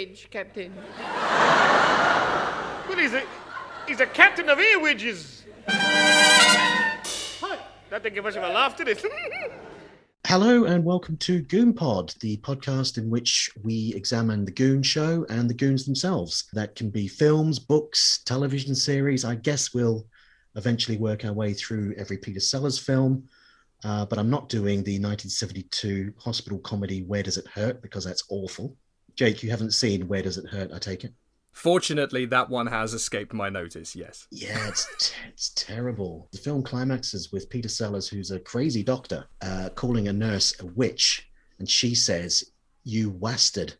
earwidge, Captain? Well, he's a, he's a captain of earwidges. Hi. That didn't give much of a laugh, did it? Hello and welcome to Goon Pod, the podcast in which we examine the Goon Show and the Goons themselves. That can be films, books, television series. I guess we'll eventually work our way through every Peter Sellers film, uh, but I'm not doing the 1972 hospital comedy Where Does It Hurt because that's awful. Jake, you haven't seen Where Does It Hurt? I take it. Fortunately, that one has escaped my notice, yes. Yeah, it's t- it's terrible. The film climaxes with Peter Sellers, who's a crazy doctor, uh, calling a nurse a witch, and she says, "You wasted."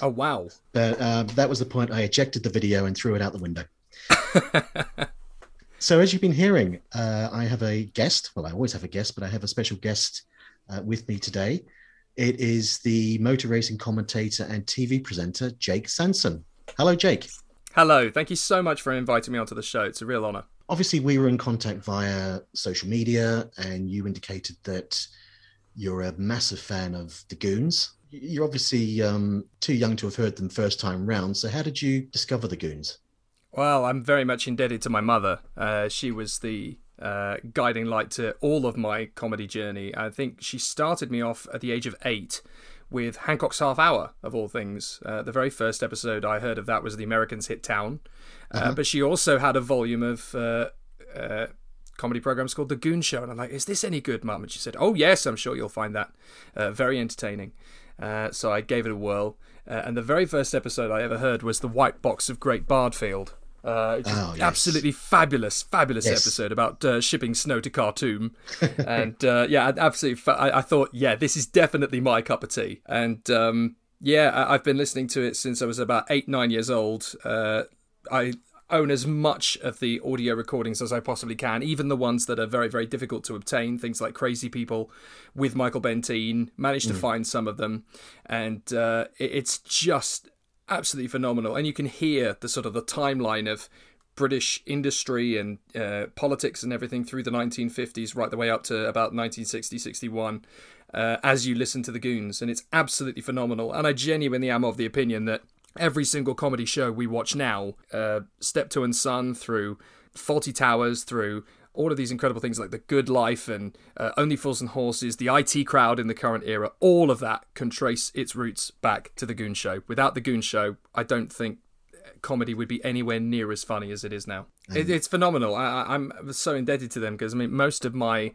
Oh, wow. But uh, that was the point. I ejected the video and threw it out the window. so, as you've been hearing, uh, I have a guest. Well, I always have a guest, but I have a special guest uh, with me today. It is the motor racing commentator and TV presenter, Jake Sanson. Hello, Jake. Hello. Thank you so much for inviting me onto the show. It's a real honor. Obviously, we were in contact via social media, and you indicated that you're a massive fan of the Goons. You're obviously um, too young to have heard them first time round. So, how did you discover the Goons? Well, I'm very much indebted to my mother. Uh, she was the uh, guiding light to all of my comedy journey. I think she started me off at the age of eight with Hancock's Half Hour, of all things. Uh, the very first episode I heard of that was The Americans Hit Town. Uh, Uh-huh. But she also had a volume of uh, uh, comedy programs called The Goon Show. And I'm like, is this any good, Mum? And she said, oh, yes, I'm sure you'll find that uh, very entertaining. Uh, so I gave it a whirl. Uh, and the very first episode I ever heard was The White Box of Great Bardfield. Uh, Oh, yes. absolutely fabulous, fabulous Yes. episode about uh, shipping snow to Khartoum, and uh, yeah, absolutely. Fa- I, I thought, yeah, this is definitely my cup of tea, and um, yeah, I, I've been listening to it since I was about eight, nine years old. Uh, I own as much of the audio recordings as I possibly can, even the ones that are very, very difficult to obtain. Things like Crazy People with Michael Bentine. Managed to find some of them, and uh, it, it's just absolutely phenomenal. And you can hear the sort of the timeline of British industry and uh, politics and everything through the 1950s, right the way up to about 1960, 61. Uh, as you listen to the Goons, and it's absolutely phenomenal. And I genuinely am of the opinion that every single comedy show we watch now, uh, Steptoe and Son, through Fawlty Towers, through all of these incredible things like The Good Life and uh, Only Fools and Horses, the IT crowd in the current era, all of that can trace its roots back to The Goon Show. Without The Goon Show, I don't think comedy would be anywhere near as funny as it is now. It, it's phenomenal. I, I'm so indebted to them because I mean, most of my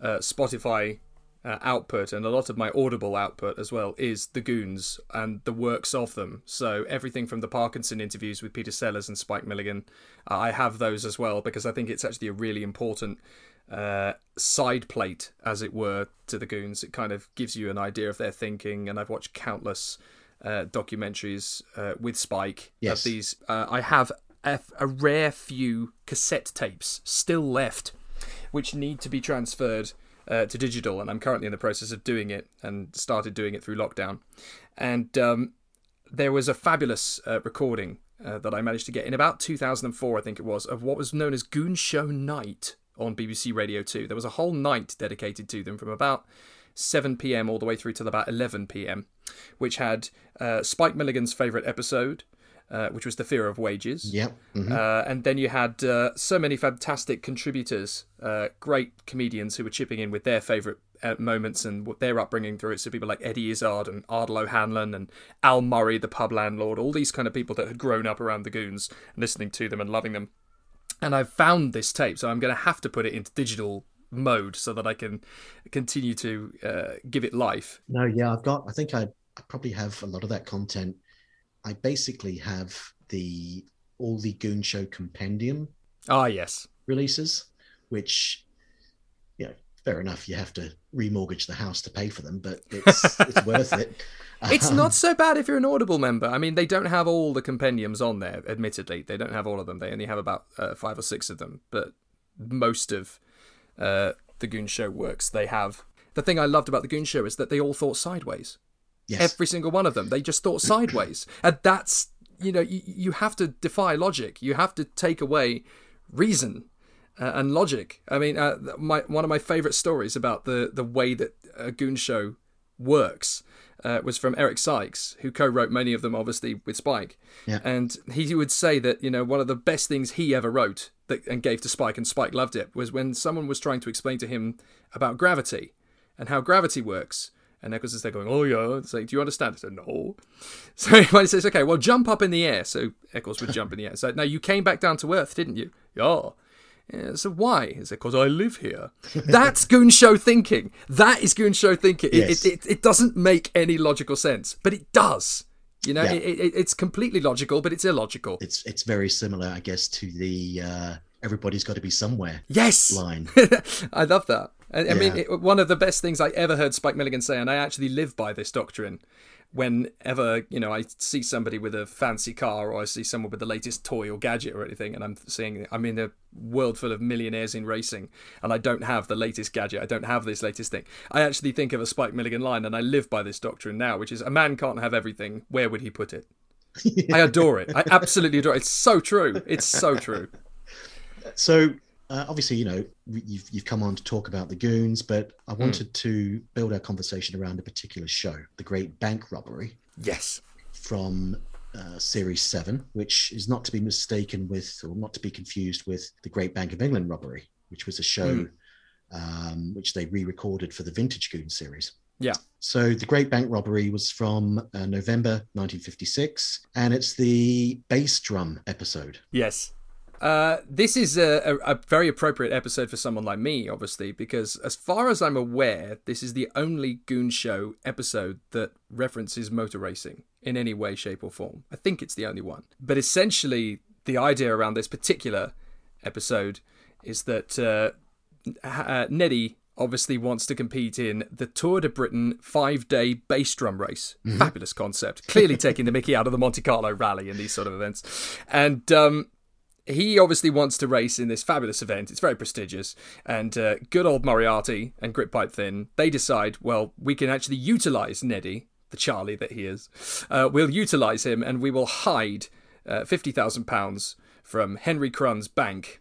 uh, Spotify uh, output and a lot of my Audible output as well is the Goons and the works of them. So everything from the Parkinson interviews with Peter Sellers and Spike Milligan, uh, I have those as well because I think it's actually a really important uh, side plate, as it were, to the Goons. It kind of gives you an idea of their thinking, and I've watched countless uh, documentaries uh, with Spike Yes. of these. Uh, I have a, a rare few cassette tapes still left, which need to be transferred uh, to digital, and I'm currently in the process of doing it, and started doing it through lockdown. And um, there was a fabulous uh, recording uh, that I managed to get in about 2004, I think it was, of what was known as Goon Show Night on BBC Radio 2. There was a whole night dedicated to them from about 7 p.m. all the way through till about 11 p.m., which had uh, Spike Milligan's favourite episode, uh, which was The Fear of Wages. Yep. mhm. Uh, and then you had uh, so many fantastic contributors, uh, great comedians who were chipping in with their favourite uh, moments and what their upbringing through it. So people like Eddie Izzard and Ardal O'Hanlon and Al Murray, the pub landlord, all these kind of people that had grown up around the Goons, listening to them and loving them. And I've found this tape, so I'm going to have to put it into digital mode so that I can continue to uh, give it life. No, yeah, I've got. I think I, I probably have a lot of that content. I basically have the all the Goon Show compendium Ah, yes. releases, which, you know, fair enough. You have to remortgage the house to pay for them, but it's it's worth it. It's Um, not so bad if you're an Audible member. I mean, they don't have all the compendiums on there, admittedly. They don't have all of them. They only have about uh, five or six of them. But most of uh, the Goon Show works, they have. The thing I loved about the Goon Show is that they all thought sideways. Yes. Every single one of them. They just thought sideways. and that's, you know, you, you have to defy logic. You have to take away reason. uh, and logic. I mean, uh, my one of my favourite stories about the the way that a Goon Show works uh, was from Eric Sykes, who co-wrote many of them, obviously with Spike. Yeah. And he would say that you know one of the best things he ever wrote that and gave to Spike, and Spike loved it, was when someone was trying to explain to him about gravity and how gravity works. And Eccles is there going, oh yeah. It's like, do you understand? I said, no. So he says, okay, well, jump up in the air. So Eccles would jump in the air. So now you came back down to Earth, didn't you? Yeah. Yeah, so why? Is it because I live here? That's Goon Show thinking. That is Goon Show thinking. It, Yes. it, it, it doesn't make any logical sense, but it does. You know, Yeah. it, it, it's completely logical, but it's illogical. It's it's very similar, I guess, to the uh, "everybody's got to be somewhere" yes. line. I love that. I, I mean, it, one of the best things I ever heard Spike Milligan say, and I actually live by this doctrine. Whenever you know I see somebody with a fancy car, or I see someone with the latest toy or gadget or anything, and I'm seeing I'm in a world full of millionaires in racing, and I don't have the latest gadget, I don't have this latest thing. I actually think of a Spike Milligan line, and I live by this doctrine now, which is a man can't have everything. Where would he put it? I adore it. I absolutely adore it. It's so true. It's so true. So uh, obviously, you know, you've you've come on to talk about the goons, but I wanted to build our conversation around a particular show, the Great Bank Robbery Yes. from uh, Series Seven, which is not to be mistaken with, or not to be confused with, the Great Bank of England Robbery, which was a show um, which they re-recorded for the Vintage Goon series. Yeah. So the Great Bank Robbery was from uh, November 1956, and it's the bass drum episode. Yes. Uh, this is a, a, a very appropriate episode for someone like me, obviously, because as far as I'm aware, this is the only Goon Show episode that references motor racing in any way, shape, or form. I think it's the only one. But essentially, the idea around this particular episode is that uh, uh, Neddy obviously wants to compete in the Tour de Britain five day bass drum race. Fabulous concept. Clearly taking the Mickey out of the Monte Carlo rally and these sort of events. And um, he obviously wants to race in this fabulous event. It's very prestigious. And uh, good old Moriarty and Grytpype-Thynne, they decide, well, we can actually utilize Neddy, the Charlie that he is. Uh, we'll utilize him and we will hide uh, £50,000 from Henry Crun's bank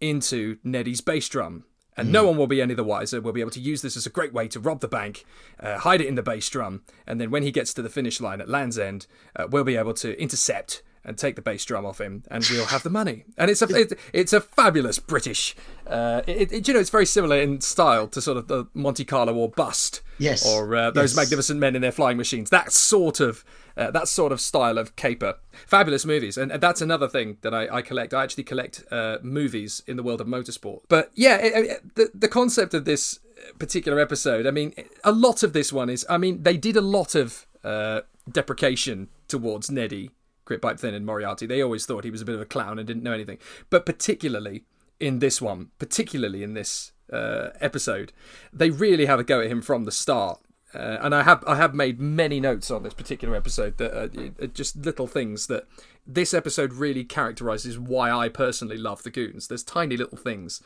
into Neddy's bass drum. And no one will be any the wiser. We'll be able to use this as a great way to rob the bank, uh, hide it in the bass drum, and then when he gets to the finish line at Land's End, uh, we'll be able to intercept and take the bass drum off him, and we'll have the money. And it's a it, it's a fabulous British. Uh, it, it, you know, it's very similar in style to sort of the Monte Carlo or Bust, Yes. or uh, those Yes. magnificent men in their flying machines. That sort of uh, that sort of style of caper. Fabulous movies, and that's another thing that I, I collect. I actually collect uh, movies in the world of motorsport. But yeah, it, it- the the concept of this particular episode. I mean, a lot of this one is. I mean, they did a lot of uh, deprecation towards Neddy, Grytpype-Thynne, and Moriarty. They always thought he was a bit of a clown and didn't know anything. But particularly in this one, particularly in this uh, episode, they really have a go at him from the start. Uh, and I have I have made many notes on this particular episode that are, are just little things that this episode really characterizes why I personally love the Goons. There's tiny little things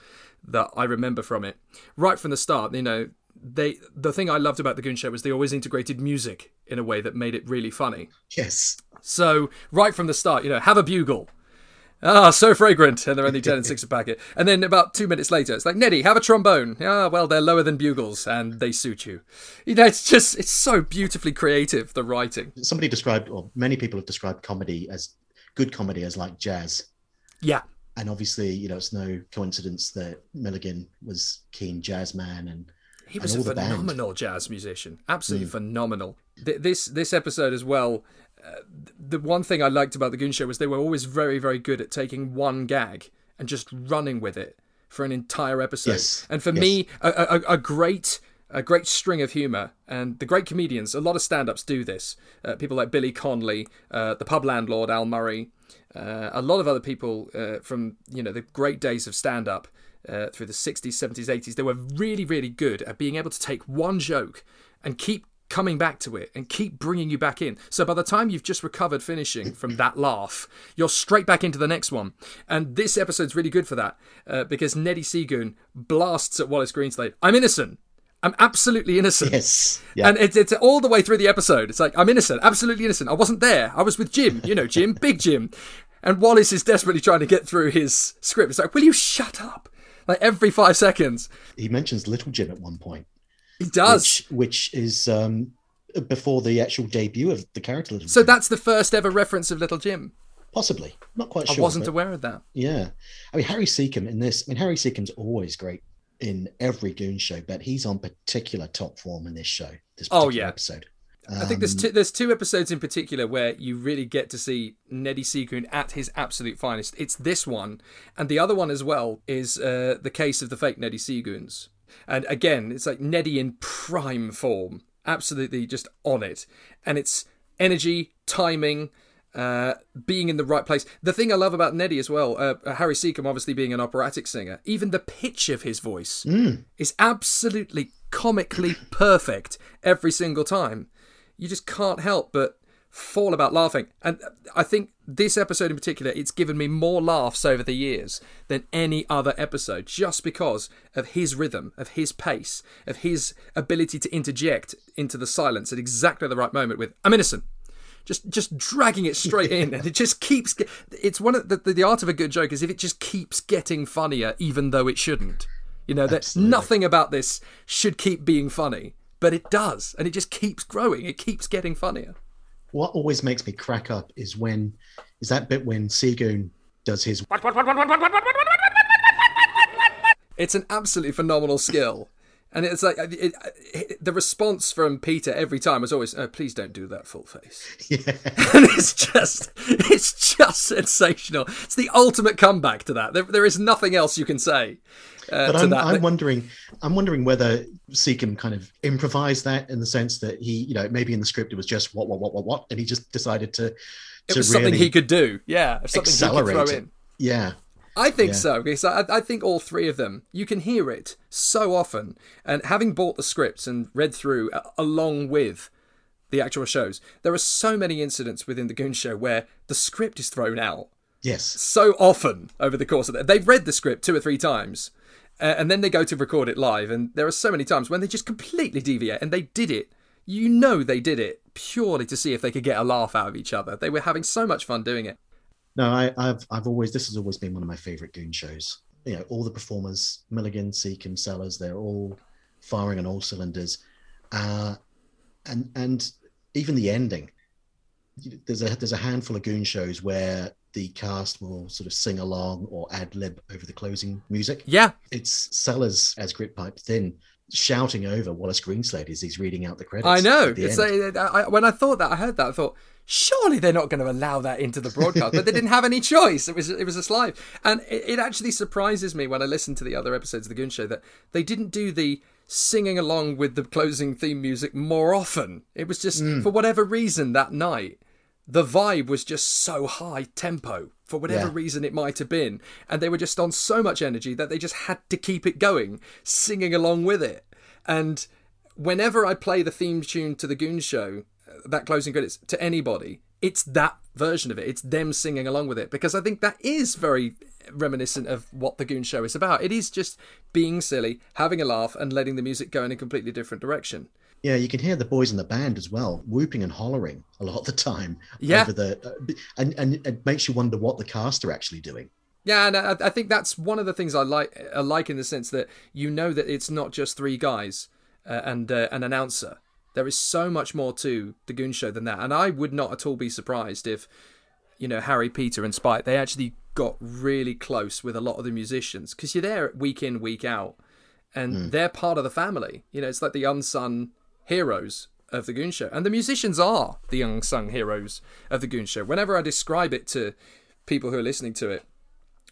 that I remember from it right from the start. You know, they the thing I loved about the Goon Show was they always integrated music in a way that made it really funny. Yes. So right from the start, you know, have a bugle. Ah, so fragrant, and they're only ten and six a packet. And then about two minutes later, it's like Neddy, have a trombone. Ah, well, they're lower than bugles, and they suit you. You know, it's just it's so beautifully creative the writing. Somebody described, or many people have described comedy as good comedy as like jazz. Yeah, And obviously, you know, it's no coincidence that Milligan was keen jazz man and he was a phenomenal jazz musician, absolutely phenomenal. Th- this this episode as well. Uh, the one thing I liked about the Goon Show was they were always very very good at taking one gag and just running with it for an entire episode. Yes, And for yes. me, a, a, a great a great string of humor and the great comedians. A lot of stand-ups do this. Uh, people like Billy Connolly, uh, the pub landlord Al Murray, uh, a lot of other people uh, from you know the great days of stand-up uh, through the 60s, 70s, 80s. They were really really good at being able to take one joke and keep coming back to it and keep bringing you back in. So by the time you've just recovered finishing from that laugh, you're straight back into the next one. And this episode's really good for that uh, because Neddy Seagoon blasts at Wallace Greenslade. I'm innocent. I'm absolutely innocent. yes, yeah, And it's, it's all the way through the episode. It's like, I'm innocent, absolutely innocent. I wasn't there. I was with Jim, you know, Jim, big Jim. And Wallace is desperately trying to get through his script. It's like, will you shut up? Like every five seconds. He mentions Little Jim at one point, He does. which, which is um, before the actual debut of the character Little so Jim. that's the first ever reference of Little Jim. possibly not quite sure. I wasn't aware of that. Yeah, I mean Harry Secombe in this. I mean Harry Secombe's always great in every Goon show, but he's on particular top form in this show. This Oh, particular yeah. episode. I think there's Um, two, there's two episodes in particular where you really get to see Neddy Seagoon at his absolute finest. It's this one, and the other one as well is uh, the case of the fake Neddy Seagoons. And again, it's like Neddy in prime form, absolutely just on it, and it's energy, timing. Uh, being in the right place. The thing I love about Neddy as well, uh, Harry Secombe obviously being an operatic singer, even the pitch of his voice is absolutely comically perfect every single time. You just can't help but fall about laughing. And I think this episode in particular, it's given me more laughs over the years than any other episode, just because of his rhythm, of his pace, of his ability to interject into the silence at exactly the right moment with, I'm innocent. Just, just dragging it straight in, and it just keeps. It's one of the, the the art of a good joke is if it just keeps getting funnier, even though it shouldn't. You know that nothing about this should keep being funny, but it does, and it just keeps growing. It keeps getting funnier. What always makes me crack up is when is that bit when Seagoon does his. It's an absolutely phenomenal skill and it's like it, it, the response from Peter every time was always, oh, "Please don't do that full face." yeah. and it's just it's just sensational. It's the ultimate comeback to that. There, there is nothing else you can say uh, But I'm. I'm wondering, I'm wondering whether Secombe kind of improvised that in the sense that he, you know, maybe in the script it was just what, what, what, what, what, and he just decided to, it to was something he could do. Yeah, something he could accelerate throw in. yeah, I think Yeah. so because I, I think all three of them you can hear it so often, and having bought the scripts and read through uh, along with the actual shows, there are so many incidents within the Goon Show where the script is thrown out yes, so often over the course of that. They've read the script two or three times, uh, and then they go to record it live, and there are so many times when they just completely deviate, and they did it. You know they did it purely to see if they could get a laugh out of each other. They were having so much fun doing it. No, I, I've I've always this has always been one of my favorite Goon shows. You know, all the performers, Milligan, Secombe, Sellers, they're all firing on all cylinders, uh, and and even the ending. There's a there's a handful of Goon shows where the cast will sort of sing along or ad lib over the closing music. Yeah, It's Sellers as Grytpype-Thynne shouting over Wallace Greenslade as he's reading out the credits. I know. at It's end. a, I, when I thought that, I heard that, I thought, surely they're not going to allow that into the broadcast. but they didn't have any choice. It was it was a live, and it, it actually surprises me when I listen to the other episodes of the Goon Show that they didn't do the singing along with the closing theme music more often. It was just hmm. for whatever reason that night. The vibe was just so high tempo for whatever Yeah. reason it might have been, and they were just on so much energy that they just had to keep it going, singing along with it. And whenever I play the theme tune to the Goon Show, uh, that closing credits to anybody, it's that version of it. It's them singing along with it because I think that is very reminiscent of what the Goon Show is about. It is just being silly, having a laugh, and letting the music go in a completely different direction. Yeah, you can hear the boys in the band as well, whooping and hollering a lot of the time. Yeah. Over the, uh, and, and it makes you wonder what the cast are actually doing. Yeah, and I, I think that's one of the things I like. I like in the sense that you know that it's not just three guys uh, and uh, an announcer. There is so much more to the Goon Show than that, and I would not at all be surprised if, you know, Harry, Peter, and Spike they actually got really close with a lot of the musicians because you're there week in, week out, and they're part of the family. You know, it's like the unsung heroes of the Goon Show, and the musicians are the unsung heroes of the Goon Show. Whenever I describe it to people who are listening to it,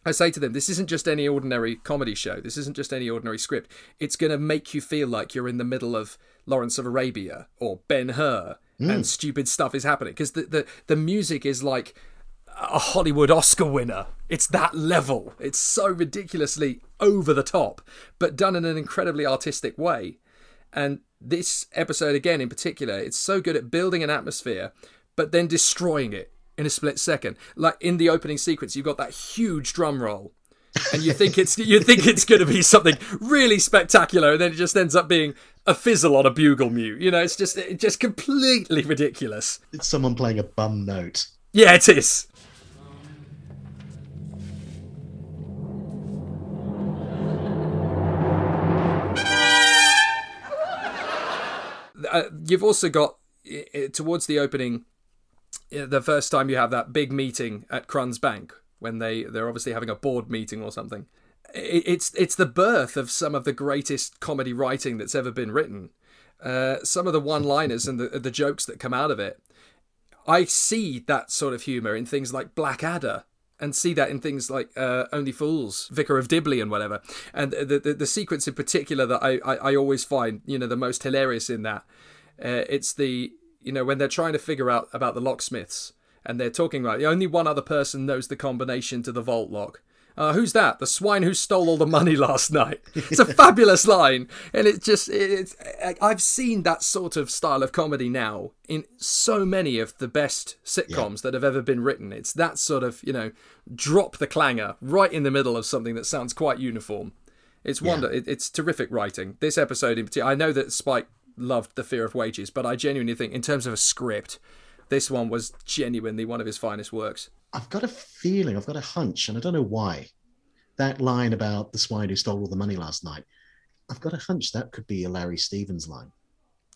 I say to them, this isn't just any ordinary comedy show. This isn't just any ordinary script. It's going to make you feel like you're in the middle of Lawrence of Arabia or Ben Hur hmm. and stupid stuff is happening because the, the, the music is like a Hollywood Oscar winner. It's that level. It's so ridiculously over the top, but done in an incredibly artistic way. And this episode, again in particular, it's so good at building an atmosphere, but then destroying it in a split second. Like in the opening sequence, you've got that huge drum roll. and you think it's you think it's going to be something really spectacular, and then it just ends up being a fizzle on a bugle mute. You know, it's just it's just completely ridiculous. It's someone playing a bum note. Yeah, it is. Uh, you've also got towards the opening, the first time you have that big meeting at Crun's Bank when they they're obviously having a board meeting or something. It, it's it's the birth of some of the greatest comedy writing that's ever been written. Uh, some of the one-liners and the the jokes that come out of it. I see that sort of humor in things like Blackadder and see that in things like uh, Only Fools, Vicar of Dibley, and whatever. And the, the the sequence in particular that I, I, I always find you know the most hilarious in that uh, it's the you know when they're trying to figure out about the locksmiths and they're talking about the only one other person knows the combination to the vault lock. Uh, who's that? The swine who stole all the money last night. It's a fabulous line, and it's just it's. I've seen that sort of style of comedy now in so many of the best sitcoms that have ever been written. It's that sort of you know drop the clanger right in the middle of something that sounds quite uniform. It's wonder. It, it's terrific writing. This episode in particular, I know that Spike loved The Fear of Wages, but I genuinely think, in terms of a script, this one was genuinely one of his finest works. I've got a feeling, I've got a hunch, and I don't know why. That line about the swine who stole all the money last night, I've got a hunch that could be a Larry Stephens line.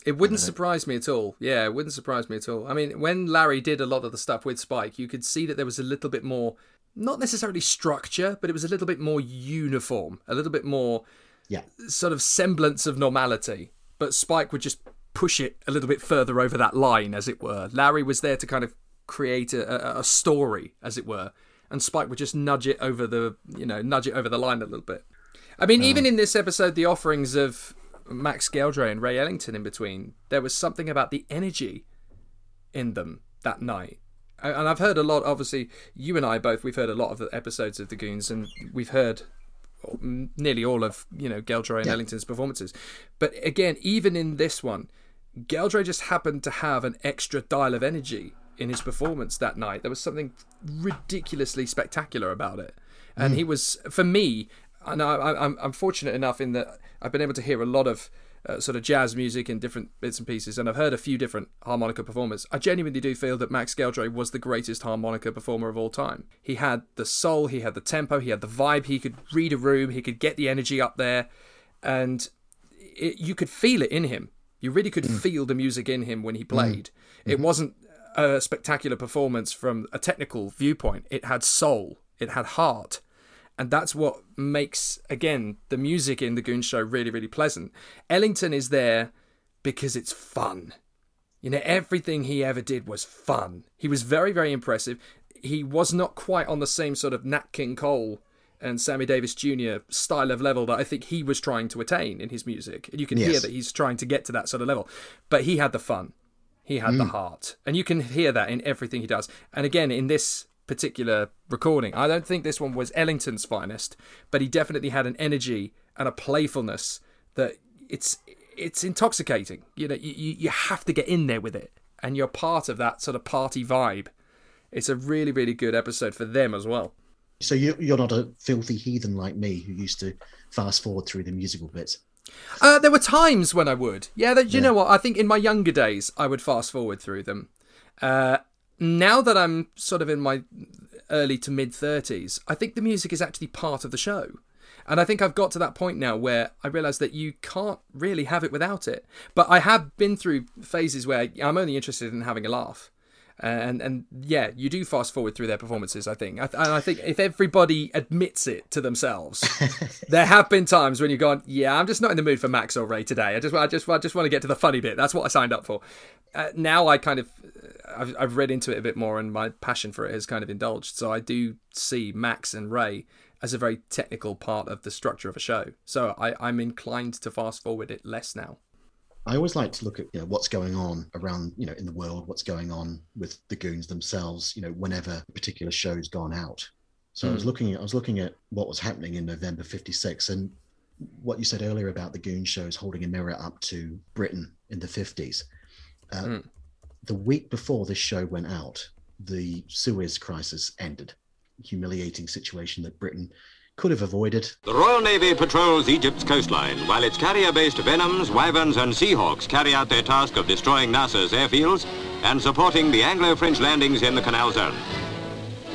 It wouldn't uh, surprise me at all. Yeah, it wouldn't surprise me at all. I mean, when Larry did a lot of the stuff with Spike, you could see that there was a little bit more, not necessarily structure, but it was a little bit more uniform, a little bit more Yeah. sort of semblance of normality. But Spike would just push it a little bit further over that line, as it were. Larry was there to kind of create a, a, story, as it were, and Spike would just nudge it over the, you know, nudge it over the line a little bit. I mean, even in this episode, the offerings of Max Geldray and Ray Ellington in between, there was something about the energy in them that night. And I've heard a lot, obviously, you and I both, we've heard a lot of the episodes of The Goons, and we've heard nearly all of, you know, Geldray and Ellington's performances. But again, even in this one, Geldray just happened to have an extra dial of energy in his performance that night. There was something ridiculously spectacular about it. And mm. he was, for me, and I, I, I'm, I'm fortunate enough in that I've been able to hear a lot of uh, sort of jazz music in different bits and pieces, and I've heard a few different harmonica performers. I genuinely do feel that Max Geldray was the greatest harmonica performer of all time. He had the soul, he had the tempo, he had the vibe, he could read a room, he could get the energy up there, and it, you could feel it in him. You really could mm. feel the music in him when he mm. played. Mm-hmm. It wasn't a spectacular performance from a technical viewpoint. It had soul, it had heart, and that's what makes again the music in the Goon Show really, really pleasant. Ellington is there because it's fun. You know, everything he ever did was fun. He was very, very impressive. He was not quite on the same sort of Nat King Cole and Sammy Davis Jr. style of level that I think he was trying to attain in his music. And you can hear that he's trying to get to that sort of level. But he had the fun. He had the mm. heart. And you can hear that in everything he does. And again, in this particular recording, I don't think this one was Ellington's finest, but he definitely had an energy and a playfulness that it's it's intoxicating. You know, you, you have to get in there with it. And you're part of that sort of party vibe. It's a really, really good episode for them as well. So you, you're not a filthy heathen like me who used to fast forward through the musical bits. Uh, there were times when I would. Yeah, that, you know what? I think in my younger days, I would fast forward through them. Uh, now that I'm sort of in my early to mid 30s, I think the music is actually part of the show. And I think I've got to that point now where I realize that you can't really have it without it. But I have been through phases where I'm only interested in having a laugh. And and yeah, you do fast forward through their performances. I think, and I think if everybody admits it to themselves, there have been times when you've gone, yeah, I'm just not in the mood for Max or Ray today. I just, I just, I just want to get to the funny bit. That's what I signed up for. Uh, now I kind of, I've, I've read into it a bit more, and my passion for it has kind of indulged. So I do see Max and Ray as a very technical part of the structure of a show. So I, I'm inclined to fast forward it less now. I always like to look at you know, what's going on around, you know, in the world, what's going on with the goons themselves, you know, whenever a particular show's gone out. So I was looking at I was looking at what was happening in November 56 and what you said earlier about the goon shows holding a mirror up to Britain in the 50s. Uh, Mm. The week before this show went out, the Suez crisis ended. Humiliating situation that Britain could have avoided. The Royal Navy patrols Egypt's coastline, while its carrier-based Venoms, Wyverns and Seahawks carry out their task of destroying Nasser's airfields and supporting the Anglo-French landings in the Canal Zone.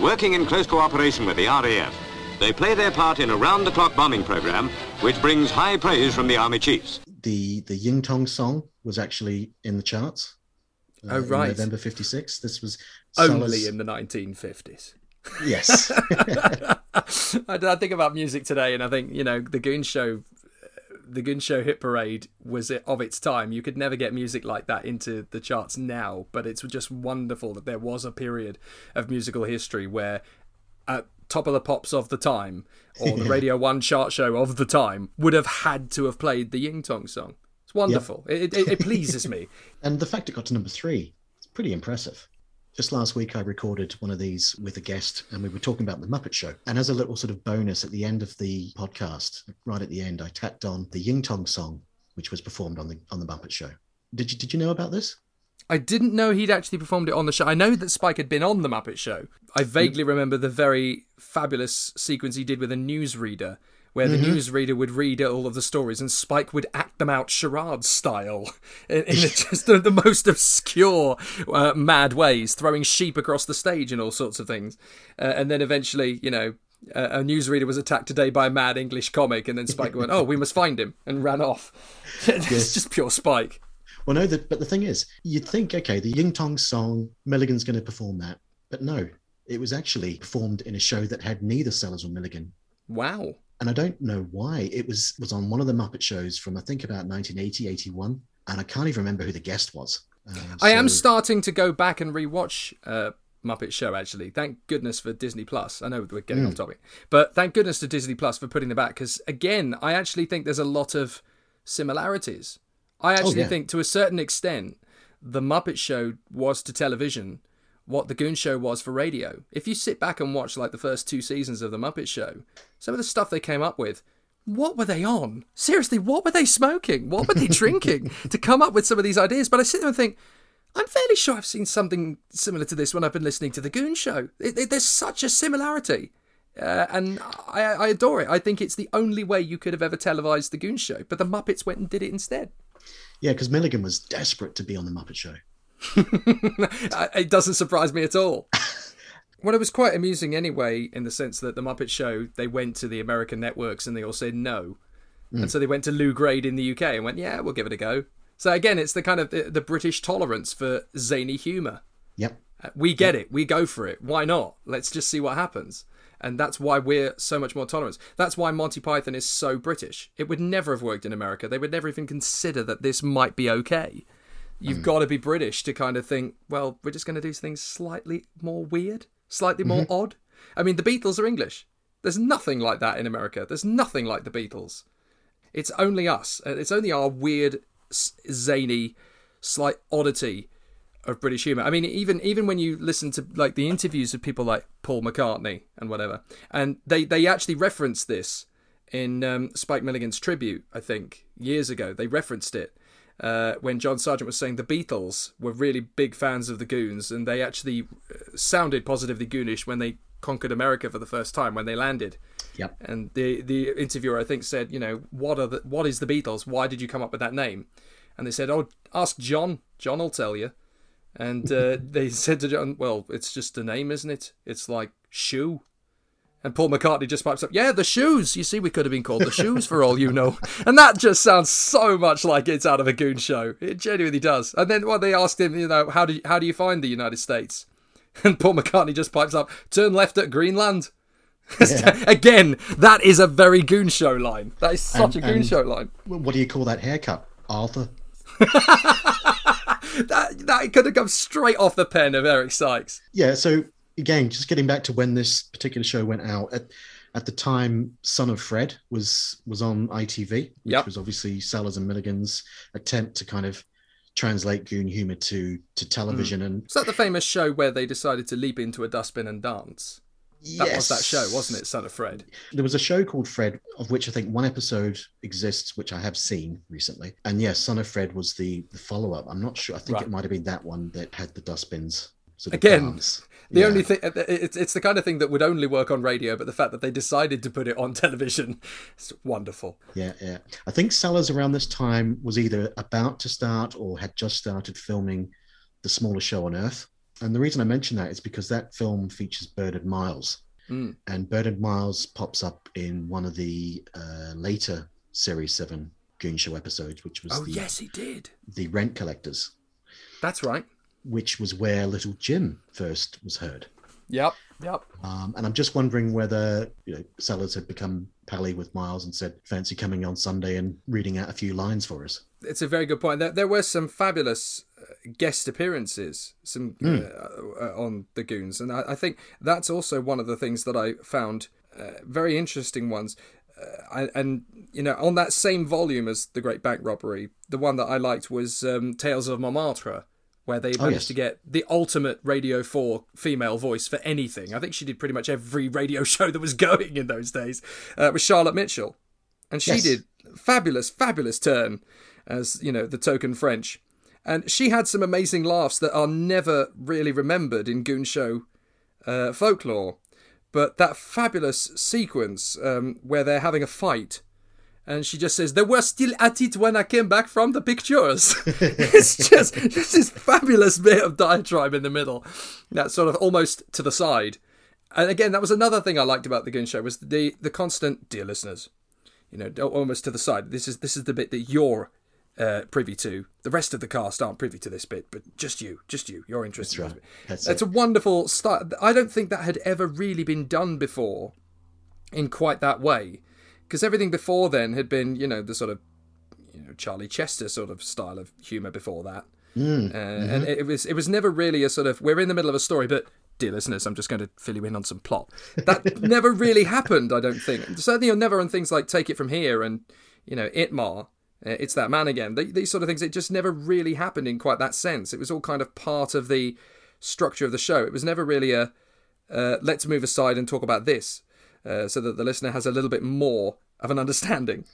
Working in close cooperation with the RAF, they play their part in a round-the-clock bombing program, which brings high praise from the Army chiefs. the the Ying Tong song was actually in the charts. uh, Oh, right. November '56. This was Only Sully's- in the 1950s. Yes. I, I think about music today, and I think you know the Goon Show, the Goon Show hit parade was it of its time. You could never get music like that into the charts now, but it's just wonderful that there was a period of musical history where, at top of the pops of the time, or the Radio One chart show of the time, would have had to have played the Ying Tong song. It's wonderful. It, it, it pleases me. and the fact it got to number three, it's pretty impressive. Just last week, I recorded one of these with a guest, and we were talking about the Muppet Show. And as a little sort of bonus at the end of the podcast, right at the end, I tacked on the Ying Tong song, which was performed on the on the Muppet Show. Did you did you know about this? I didn't know he'd actually performed it on the show. I know that Spike had been on the Muppet Show. I vaguely remember the very fabulous sequence he did with a newsreader, where the newsreader would read all of the stories and Spike would act them out charade style in, in just the, the most obscure, uh, mad ways, throwing sheep across the stage and all sorts of things. Uh, and then eventually, you know. Uh, a newsreader was attacked today by a mad English comic, and then Spike went, "Oh, we must find him," and ran off. it's Yes. just pure Spike. Well, no, the, but the thing is, you'd think, okay, the Ying Tong song, Milligan's going to perform that. But no, it was actually performed in a show that had neither Sellers or Milligan. Wow. And I don't know why. It was was on one of the Muppet shows from I think about 1980, 81, and I can't even remember who the guest was. Uh, I am starting to go back and rewatch uh, Muppet Show. Actually, thank goodness for Disney Plus. I know we're getting off topic, but thank goodness to Disney Plus for putting them back. Because again, I actually think there's a lot of similarities. I actually yeah. think, to a certain extent, the Muppet Show was to television what the Goon Show was for radio. If you sit back and watch like the first two seasons of the Muppet Show, some of the stuff they came up with. What were they on? Seriously, what were they smoking? What were they drinking to come up with some of these ideas? But I sit there and think, I'm fairly sure I've seen something similar to this when I've been listening to The Goon Show. It, it- there's such a similarity. Uh, and I, I adore it. I think it's the only way you could have ever televised The Goon Show. But the Muppets went and did it instead. Yeah, because Milligan was desperate to be on the Muppet Show. It doesn't surprise me at all. well, it was quite amusing anyway, in the sense that the Muppet Show, they went to the American networks and they all said no. And so they went to Lew Grade in the UK and went, yeah, we'll give it a go. So again, it's the kind of the, the British tolerance for zany humour. Yep. Uh, We get it. We go for it. Why not? Let's just see what happens. And that's why we're so much more tolerant. That's why Monty Python is so British. It would never have worked in America. They would never even consider that this might be okay. You've got to be British to kind of think, well, we're just going to do things slightly more weird, slightly more odd. I mean, the Beatles are English. There's nothing like that in America. There's nothing like the Beatles. It's only us. Uh, It's only our weird, zany, slight oddity of British humour. I mean, even even when you listen to like the interviews of people like Paul McCartney and whatever, and they they actually reference this in um, Spike Milligan's tribute. I think years ago they referenced it uh, when John Sergeant was saying the Beatles were really big fans of the Goons, and they actually uh, sounded positively Goonish when they conquered America for the first time when they landed. Yep. And the the interviewer I think said, you know, what are the what is the Beatles? Why did you come up with that name? And they said, oh, ask John. John will tell you. And uh, they said to John, well, it's just a name, isn't it? It's like shoe. And Paul McCartney just pipes up, yeah, the shoes. You see, we could have been called the shoes for all you know. And that just sounds so much like it's out of a goon show. It genuinely does. And then when they asked him, you know, how do you, how do you find the United States? And Paul McCartney just pipes up, turn left at Greenland. Again, that is a very goon show line. That is such And- a goon show line. What do you call that haircut, Arthur? That that could have come straight off the pen of Eric Sykes. Yeah. So again, just getting back to when this particular show went out at at the time, Son of Fred was was on ITV, which Yep. was obviously Sellers and Milligan's attempt to kind of translate goon humor to to television hmm. and Was that the famous show where they decided to leap into a dustbin and dance? That was that show, wasn't it, Son of Fred? There was a show called Fred, of which I think one episode exists, which I have seen recently. And yes, Son of Fred was the, the follow up. I'm not sure. I think Right. it might have been that one that had the dustbins. Sort of Again, dance. The Yeah. only thing it's it's the kind of thing that would only work on radio, but the fact that they decided to put it on television, it's wonderful. Yeah, yeah. I think Sellers around this time was either about to start or had just started filming the smallest show on earth. And the reason I mention that is because that film features Bernard Miles. Mm. And Bernard Miles pops up in one of the uh, later Series 7 Goon Show episodes, which was Oh the, yes, he did. the rent collectors, That's right. Which was where Little Jim first was heard. Yep. Yep. Um, and I'm just wondering whether you know Sellers had become pally with Miles and said, "Fancy coming on Sunday and reading out a few lines for us." It's a very good point. There, there were some fabulous uh, guest appearances, some uh, uh, on the Goons, and I, I think that's also one of the things that I found uh, very interesting ones. Uh, and you know, on that same volume as the Great Bank Robbery, the one that I liked was um, Tales of Montmartre, where they managed yes. to get the ultimate Radio Four female voice for anything. I think she did pretty much every radio show that was going in those days. Uh, with Charlotte Mitchell, and she Yes. did fabulous, fabulous turn as you know the token French, and she had some amazing laughs that are never really remembered in Goon Show uh, folklore. But that fabulous sequence um, where they're having a fight, and she just says, "They were still at it when I came back from the pictures." it's just just this fabulous bit of diatribe in the middle, that sort of almost to the side. And again, that was another thing I liked about the Goon Show was the the constant, dear listeners, you know, almost to the side. This is this is the bit that you're uh, privy to. The rest of the cast aren't privy to this bit, but just you, just you. You're interested. That's right. That's It's it. a wonderful style. I don't think that had ever really been done before, in quite that way, because everything before then had been, you know, the sort of, you know, Charlie Chester sort of style of humor before that. Mm, Uh, and it was it was never really a sort of we're in the middle of a story, but dear listeners, I'm just going to fill you in on some plot. That never really happened, I don't think. Certainly, never on things like Take It From Here and you know ITMA. Uh, it's that man again. Th these sort of things, it just never really happened in quite that sense. It was all kind of part of the structure of the show. It was never really a uh, let's move aside and talk about this, uh, so that the listener has a little bit more of an understanding.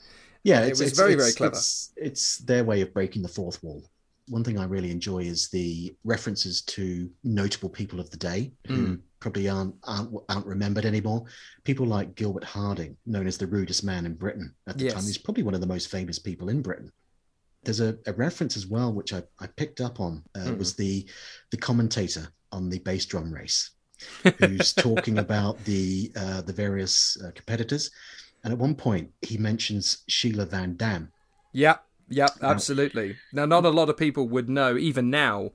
Yeah, It it's, was it's- very, it's- very clever. It's, it's their way of breaking the fourth wall. One thing I really enjoy is the references to notable people of the day who Mm. probably aren't, aren't aren't remembered anymore. People like Gilbert Harding, known as the rudest man in Britain at the Yes. time. He's probably one of the most famous people in Britain. There's a, a reference as well, which I, I picked up on, uh, Mm. was the the commentator on the bass drum race, who's talking about the uh, the various uh, competitors. And at one point, he mentions Sheila Van Damm. Yeah, yeah, absolutely. Now, not a lot of people would know, even now,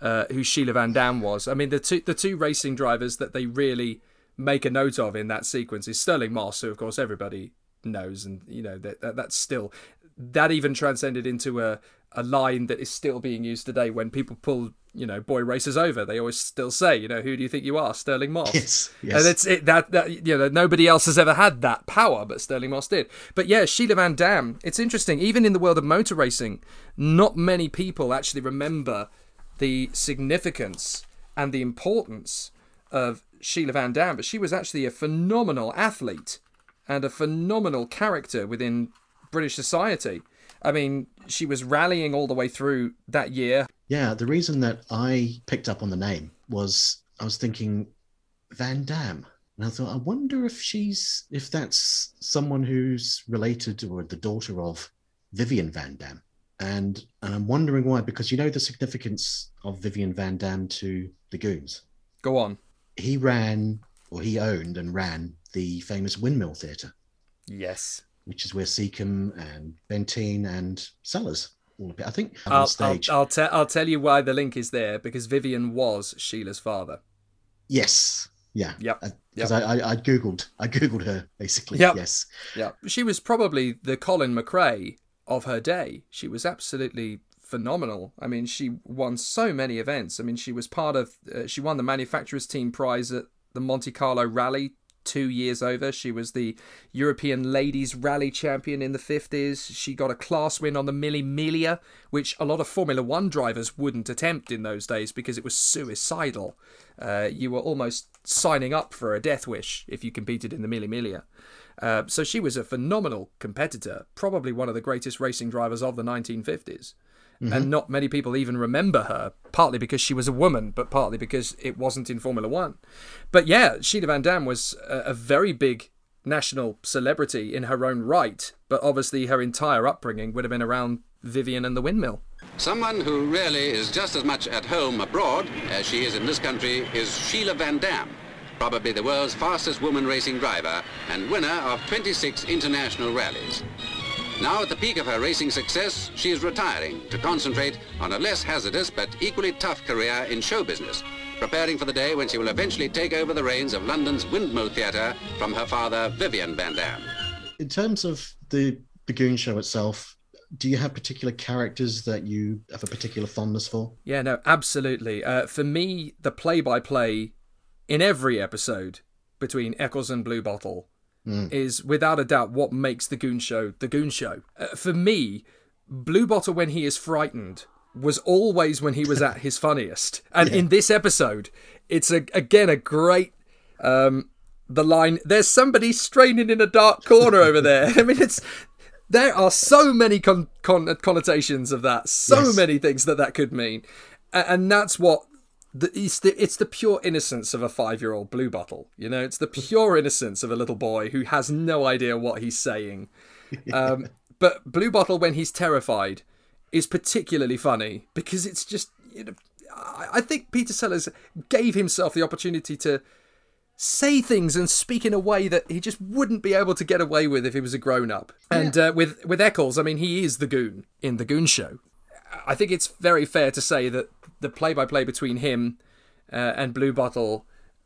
uh, who Sheila Van Dam was. I mean, the two the two racing drivers that they really make a note of in that sequence is Stirling Moss, who of course everybody knows, and you know that, that that's still that even transcended into a a line that is still being used today when people pull you know boy racers over. They always still say, you know, who do you think you are, Stirling Moss? Yes, yes. And it's it that that you know nobody else has ever had that power, but Stirling Moss did. But yeah, Sheila Van Damm. It's interesting. Even in the world of motor racing, not many people actually remember the significance and the importance of Sheila Van Damm. But she was actually a phenomenal athlete and a phenomenal character within British society. I mean, she was rallying all the way through that year. Yeah, the reason that I picked up on the name was I was thinking Van Damm. And I thought, I wonder if she's if that's someone who's related or the daughter of Vivian Van Damm. And and I'm wondering why, because you know the significance of Vivian Van Damm to the Goons. Go on. He ran or he owned and ran the famous Windmill Theatre, Yes. Which is where Secombe and Bentine and Sellers all appear. I think on I'll, I'll, stage. I'll, te- I'll tell you why the link is there because Vivian was Sheila's father. Yes. Yeah. Yep. Because I, I, I googled, I googled her basically. Yep. Yes. Yeah, she was probably the Colin McRae of her day. She was absolutely phenomenal. I mean, she won so many events. I mean, she was part of. Uh, she won the manufacturers team prize at the Monte Carlo Rally two years over. She was the European Ladies Rally Champion in the 50s. She got a class win on the Mille Miglia, which a lot of Formula One drivers wouldn't attempt in those days because it was suicidal. Uh, you were almost signing up for a death wish if you competed in the Mille Miglia. Uh, so she was a phenomenal competitor, probably one of the greatest racing drivers of the 1950s. And mm-hmm. not many people even remember her, partly because she was a woman, but partly because it wasn't in Formula One. But yeah, Sheila Van Damm was a, a very big national celebrity in her own right, but obviously her entire upbringing would have been around Vivian and the windmill. Someone who really is just as much at home abroad as she is in this country is Sheila Van Damm, probably the world's fastest woman racing driver and winner of 26 international rallies. Now at the peak of her racing success, she is retiring to concentrate on a less hazardous but equally tough career in show business, preparing for the day when she will eventually take over the reins of London's Windmill Theatre from her father, Vivian Van Damm. In terms of the the Goon Show itself, do you have particular characters that you have a particular fondness for? Yeah, no, absolutely. Uh, for me, the play-by-play in every episode between Eccles and Bluebottle is without a doubt what makes the Goon Show the Goon Show. Uh, for me, Bluebottle when he is frightened was always when he was at his funniest, and in this episode, it's a, again a great. Um, the line, "There's somebody straining in a dark corner over there." I mean, it's there are so many con- con- connotations of that, so Yes. many things that that could mean, A- and that's what the it's the it's the pure innocence of a five year old bluebottle. You know, it's the pure innocence of a little boy who has no idea what he's saying. Um, but bluebottle, when he's terrified, is particularly funny because it's just you know. I I think Peter Sellers gave himself the opportunity to say things and speak in a way that he just wouldn't be able to get away with if he was a grown up. And uh, with with Eccles, I mean, he is the goon in the Goon Show. I think it's very fair to say that the play by play between him uh, and Bluebottle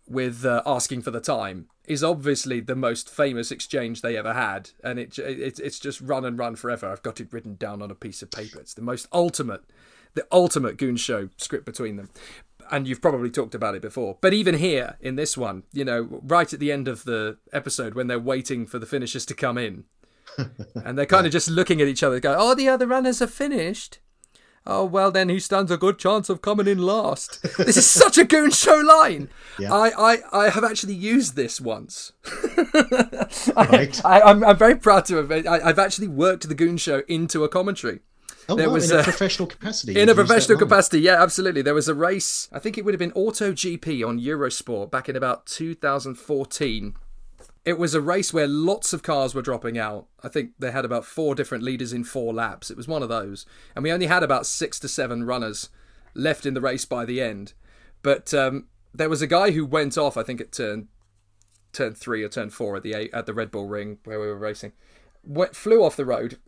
with uh, asking for the time is obviously the most famous exchange they ever had, and it, it it's just run and run forever. I've got it written down on a piece of paper. It's the most ultimate, the ultimate Goon Show script between them. And you've probably talked about it before, but even here in this one, you know, right at the end of the episode when they're waiting for the finishers to come in, and they're kind of just looking at each other, go, "Oh, the other runners are finished." Oh well, then he stands a good chance of coming in last. this is such a goon show line. Yeah. I, I, I have actually used this once. Right. I, I'm, I'm very proud to have. I, I've actually worked the goon show into a commentary. Oh, There wow, was in a a- professional capacity. In a professional capacity, yeah, absolutely. There was a race, I think it would have been Auto GP on Eurosport back in about 2014. It was a race where lots of cars were dropping out. I think they had about four different leaders in four laps. It was one of those. And we only had about six to seven runners left in the race by the end. But um, there was a guy who went off, I think at turn turn three or turn four at the eight, at the Red Bull Ring where we were racing. Went, flew off the road,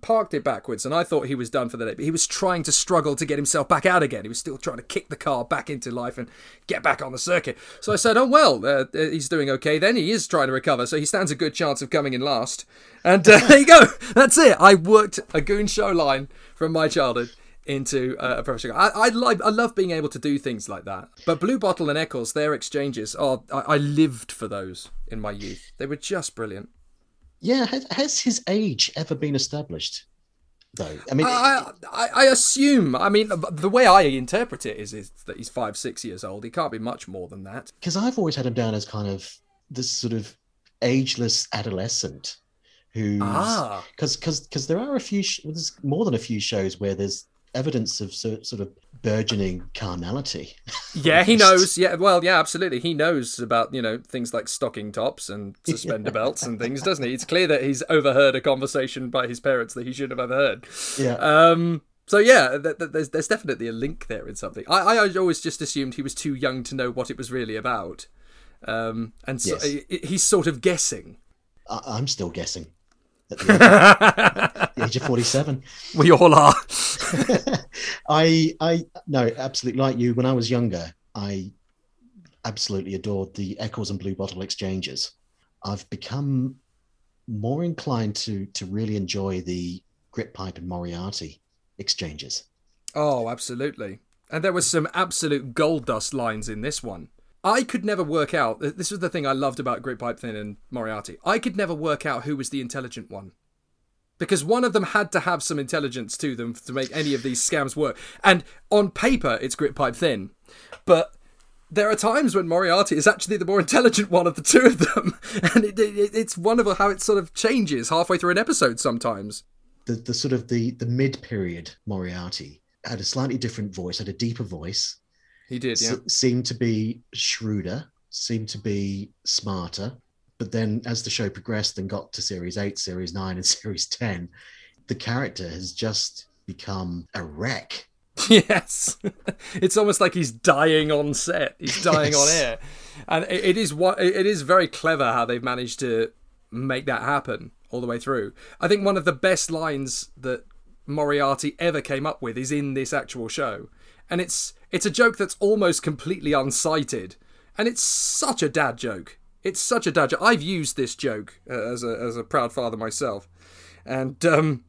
parked it backwards, and I thought he was done for the day. But he was trying to struggle to get himself back out again. He was still trying to kick the car back into life and get back on the circuit. So I said, "Oh well, uh, uh, he's doing okay. Then he is trying to recover, so he stands a good chance of coming in last." And uh, there you go. That's it. I worked a goon show line from my childhood into uh, a professional. I, I like I love being able to do things like that. But Bluebottle and Eccles, their exchanges, oh, I, I lived for those in my youth. They were just brilliant. Yeah, has, has his age ever been established? Though, I mean, I, I, I assume. I mean, the way I interpret it is, is that he's five, six years old. He can't be much more than that. because I've always had him down as kind of this sort of ageless adolescent who Ah. because because because there are a few sh- well, there's more than a few shows where there's evidence of so, sort of burgeoning carnality Yeah, he knows. Yeah, well, yeah, absolutely. He knows about you know things like stocking tops and suspender belts and things, doesn't he? It's clear that he's overheard a conversation by his parents that he shouldn't have overheard. yeah Um. So yeah, th- th- there's there's definitely a link there in something. I I always just assumed he was too young to know what it was really about. Um. And so Yes. he- he's sort of guessing. I, i'm still guessing at the age, the age of 47 We all are. i i no absolutely like you when i was younger i absolutely adored the eccles and bluebottle exchanges i've become more inclined to to really enjoy the Grytpype and moriarty exchanges Oh, absolutely. And there was some absolute gold dust lines in this one. I could never work out. This was the thing I loved about Grytpype-Thynne and Moriarty. I could never work out who was the intelligent one. Because one of them had to have some intelligence to them to make any of these scams work. And on paper, it's Grytpype-Thynne. But there are times when Moriarty is actually the more intelligent one of the two of them. And it, it, it's wonderful how it sort of changes halfway through an episode sometimes. the the sort of the the mid period Moriarty had a slightly different voice, had a deeper voice, He did, yeah. se- seemed to be shrewder, seemed to be smarter. But then as the show progressed and got to series eight, series nine, and series ten, the character has just become a wreck. Yes, it's almost like he's dying on set. He's dying on air, and it, it is what it is very clever how they've managed to make that happen all the way through. I think one of the best lines that Moriarty ever came up with is in this actual show, and it's it's a joke that's almost completely unsighted, and it's such a dad joke. It's such a dad joke. I've used this joke uh, as a as a proud father myself, and um,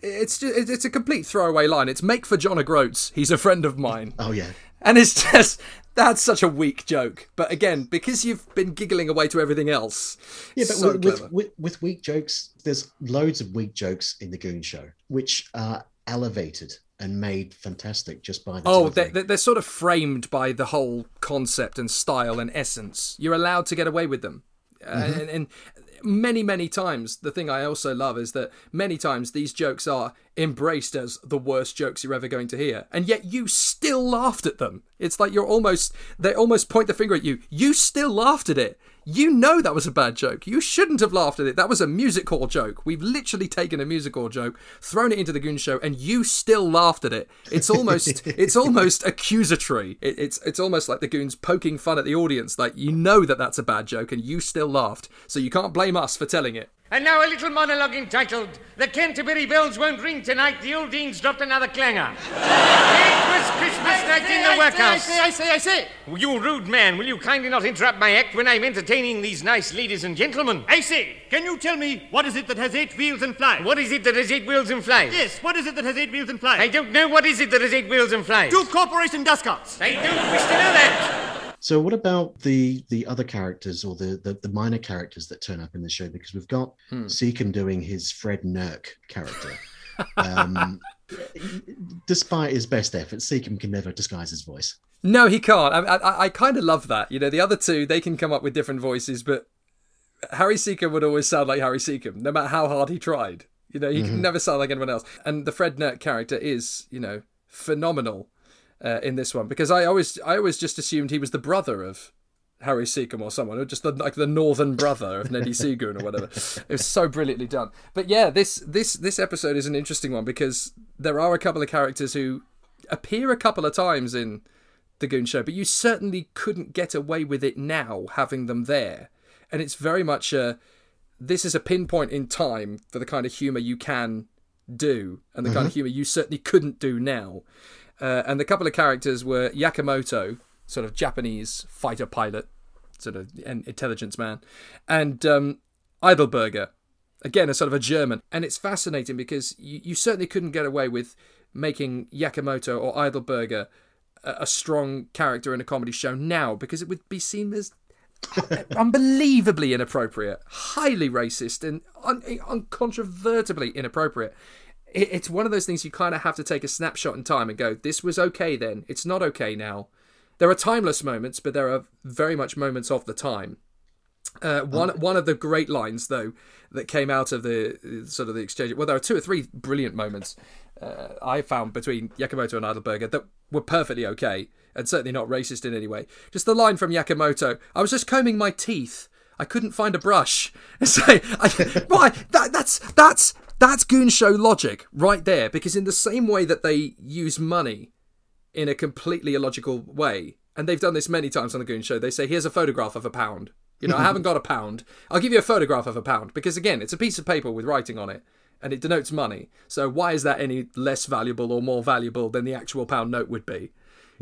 it's just, it's a complete throwaway line. It's make for John O'Groats. He's a friend of mine. Oh yeah. And it's just that's such a weak joke. But again, because you've been giggling away to everything else. Yeah, but so with, with, with with weak jokes, there's loads of weak jokes in the Goon Show, which are elevated and made fantastic just by the Oh, they're, they're sort of framed by the whole concept and style and essence. You're allowed to get away with them. Uh, and, and many, many times, the thing I also love is that many times these jokes are embraced as the worst jokes you're ever going to hear. And yet you still laughed at them. It's like you're almost, they almost point the finger at you. You still laughed at it. You know that was a bad joke. You shouldn't have laughed at it. That was a music hall joke. We've literally taken a music hall joke, thrown it into the Goon Show, and you still laughed at it. It's almost it's almost accusatory. It, it's it's almost like the Goons poking fun at the audience. Like you know that that's a bad joke, and you still laughed. So you can't blame us for telling it. And now a little monologue entitled The Canterbury Bells Won't Ring Tonight, the Old Dean's Dropped Another Clanger. it was Christmas night in the I workhouse. Say, I say, I say, I say. You rude man, will you kindly not interrupt my act when I'm entertaining these nice ladies and gentlemen? I say, can you tell me what is it that has eight wheels and flies? What is it that has eight wheels and flies? Yes, what is it that has eight wheels and flies? I don't know what is it that has eight wheels and flies. Two corporation dust carts. I don't wish to know that. So what about the the other characters or the, the the minor characters that turn up in the show? Because we've got Hmm. Secombe doing his Fred Nurk character. um, despite his best efforts, Secombe can never disguise his voice. No, he can't. I, I, I kind of love that. You know, the other two they can come up with different voices, but Harry Secombe would always sound like Harry Secombe, no matter how hard he tried. You know, he can never sound like anyone else. And the Fred Nurk character is, you know, phenomenal uh, in this one because I always, I always just assumed he was the brother of Harry Secombe or someone, or just the, like the northern brother of Neddy Seagoon or whatever. It was so brilliantly done. But yeah, this this this episode is an interesting one because there are a couple of characters who appear a couple of times in the Goon Show, but you certainly couldn't get away with it now having them there. And it's very much a this is a pinpoint in time for the kind of humor you can do and the kind of humor you certainly couldn't do now. Uh, and the couple of characters were Yakamoto, sort of Japanese fighter pilot, sort of an intelligence man, and um, Eidelberger, again a sort of a German. And it's fascinating because you, you certainly couldn't get away with making Yakamoto or Eidelberger a, a strong character in a comedy show now because it would be seen as unbelievably inappropriate, highly racist, and un- uncontrovertibly inappropriate. It- It's one of those things you kind of have to take a snapshot in time and go, this was okay then, it's not okay now. There are timeless moments, but there are very much moments of the time. Uh, one one of the great lines though that came out of the sort of the exchange. Well, there are two or three brilliant moments uh, I found between Yakamoto and Heidelberger that were perfectly okay and certainly not racist in any way. Just the line from Yakamoto: "I was just combing my teeth. I couldn't find a brush." So, I, why that that's that's that's goon show logic right there. Because in the same way that they use money in a completely illogical way. And they've done this many times on the Goon Show. They say, "Here's a photograph of a pound." You know, I haven't got a pound. I'll give you a photograph of a pound because again, it's a piece of paper with writing on it, and it denotes money. So why is that any less valuable or more valuable than the actual pound note would be?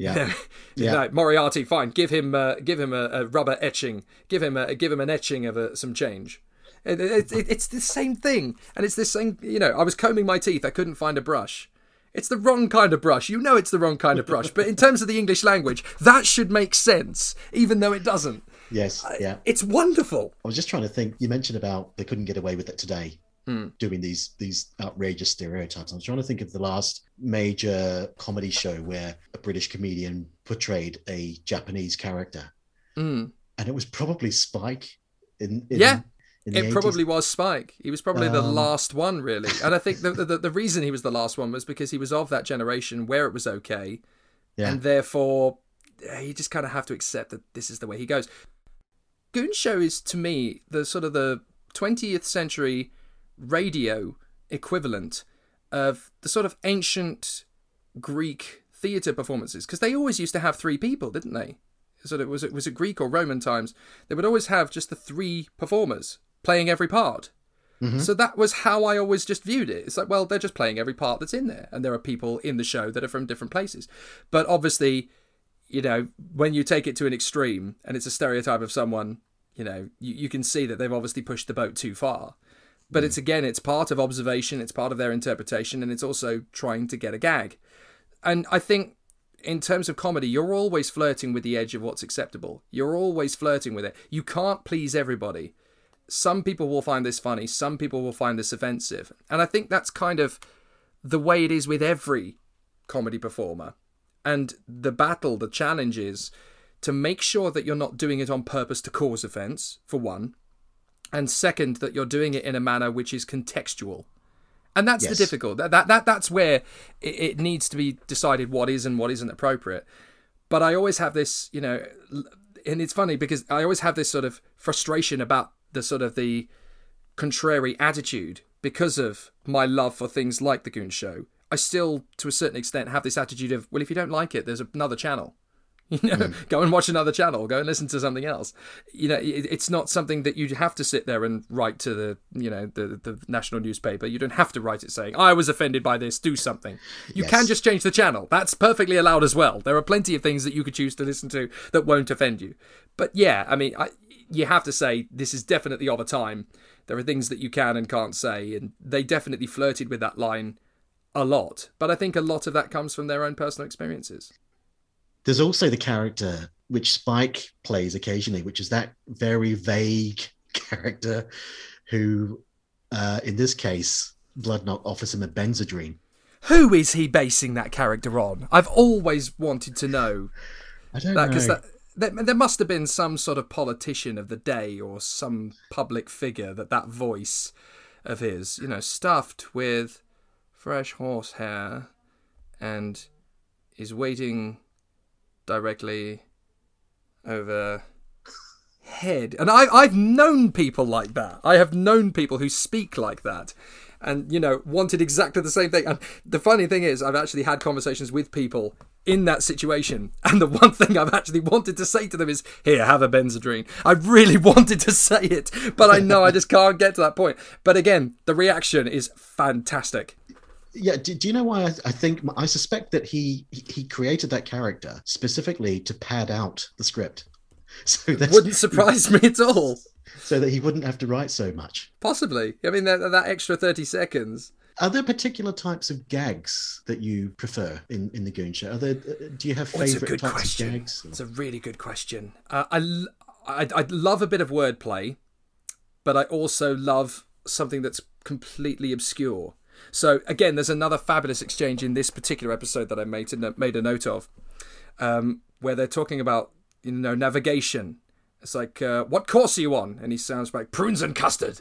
Yeah. Yeah. Moriarty, fine. Give him, uh, give him a, a rubber etching. Give him, a, give him an etching of a, some change. It, it, it, it's the same thing, and it's the same. You know, I was combing my teeth. I couldn't find a brush. It's the wrong kind of brush. You know, it's the wrong kind of brush. But in terms of the English language, that should make sense, even though it doesn't. Yes. Yeah. It's wonderful. I was just trying to think. You mentioned about they couldn't get away with it today, Hmm. doing these these outrageous stereotypes. I was trying to think of the last major comedy show where a British comedian portrayed a Japanese character, Mm. and it was probably Spike. In, in Yeah. It 80s. probably was Spike. He was probably the Um, last one, really. And I think the, the the reason he was the last one was because he was of that generation where it was okay, Yeah. and therefore you just kind of have to accept that this is the way he goes. Goon Show is to me the sort of the 20th century radio equivalent of the sort of ancient Greek theatre performances because they always used to have three people, didn't they? So it was it was it Greek or Roman times? They would always have just the three performers playing every part. Mm-hmm. So that was how I always just viewed it. It's like, well, they're just playing every part that's in there, and there are people in the show that are from different places. But obviously, you know, when you take it to an extreme and it's a stereotype of someone, you know, you, you can see that they've obviously pushed the boat too far. But it's hmm. again, it's part of observation, it's part of their interpretation, and it's also trying to get a gag. And I think in terms of comedy, you're always flirting with the edge of what's acceptable. You're always flirting with it. You can't please everybody. Some people will find this funny, some people will find this offensive. And I think that's kind of the way it is with every comedy performer. And the battle, the challenge is to make sure that you're not doing it on purpose to cause offense, for one. And second, that you're doing it in a manner which is contextual. And that's Yes. the difficult. That, that that that's where it, it needs to be decided what is and what isn't appropriate. But I always have this, you know, and it's funny because I always have this sort of frustration about the sort of the contrary attitude because of my love for things like the Goon Show. I still, to a certain extent, have this attitude of, well, if you don't like it, there's another channel. You know, hmm. go and watch another channel. Go and listen to something else. You know, it, it's not something that you have to sit there and write to the, you know, the the national newspaper. You don't have to write it saying, "I was offended by this. Do something." You Yes. can just change the channel. That's perfectly allowed as well. There are plenty of things that you could choose to listen to that won't offend you. But yeah, I mean, I, you have to say this is definitely of a time. There are things that you can and can't say, and they definitely flirted with that line a lot. But I think a lot of that comes from their own personal experiences. There's also the character which Spike plays occasionally, which is that very vague character who, uh, in this case, Bloodnok offers him a Benzedrine. Who is he basing that character on? I've always wanted to know I don't that know. because that. There, there must have been some sort of politician of the day or some public figure that that voice of his, you know, stuffed with fresh horsehair and is waiting directly over head. And I, I've known people like that. I have known people who speak like that. And, you know, wanted exactly the same thing. And the funny thing is, I've actually had conversations with people in that situation. And the one thing I've actually wanted to say to them is, here, have a Benzedrine. I really wanted to say it, but I know I just can't get to that point. But again, the reaction is fantastic. Yeah do, do you know why I, I think i suspect that he he- created that character specifically to pad out the script so that Wouldn't surprise me at all. so that he wouldn't have to write so much Possibly. I mean, that, that extra 30 seconds. are there particular types of gags that you prefer in in the goon show are there uh, do you have Oh, it's a favorite good types question. of gags It's a really good question. Uh, I, I, I love a bit of wordplay, but I also love something that's completely obscure. So again, there's another fabulous exchange in this particular episode that I made a, made a note of, um, where they're talking about you know navigation. It's like, uh, what course are you on? And he sounds like prunes and custard.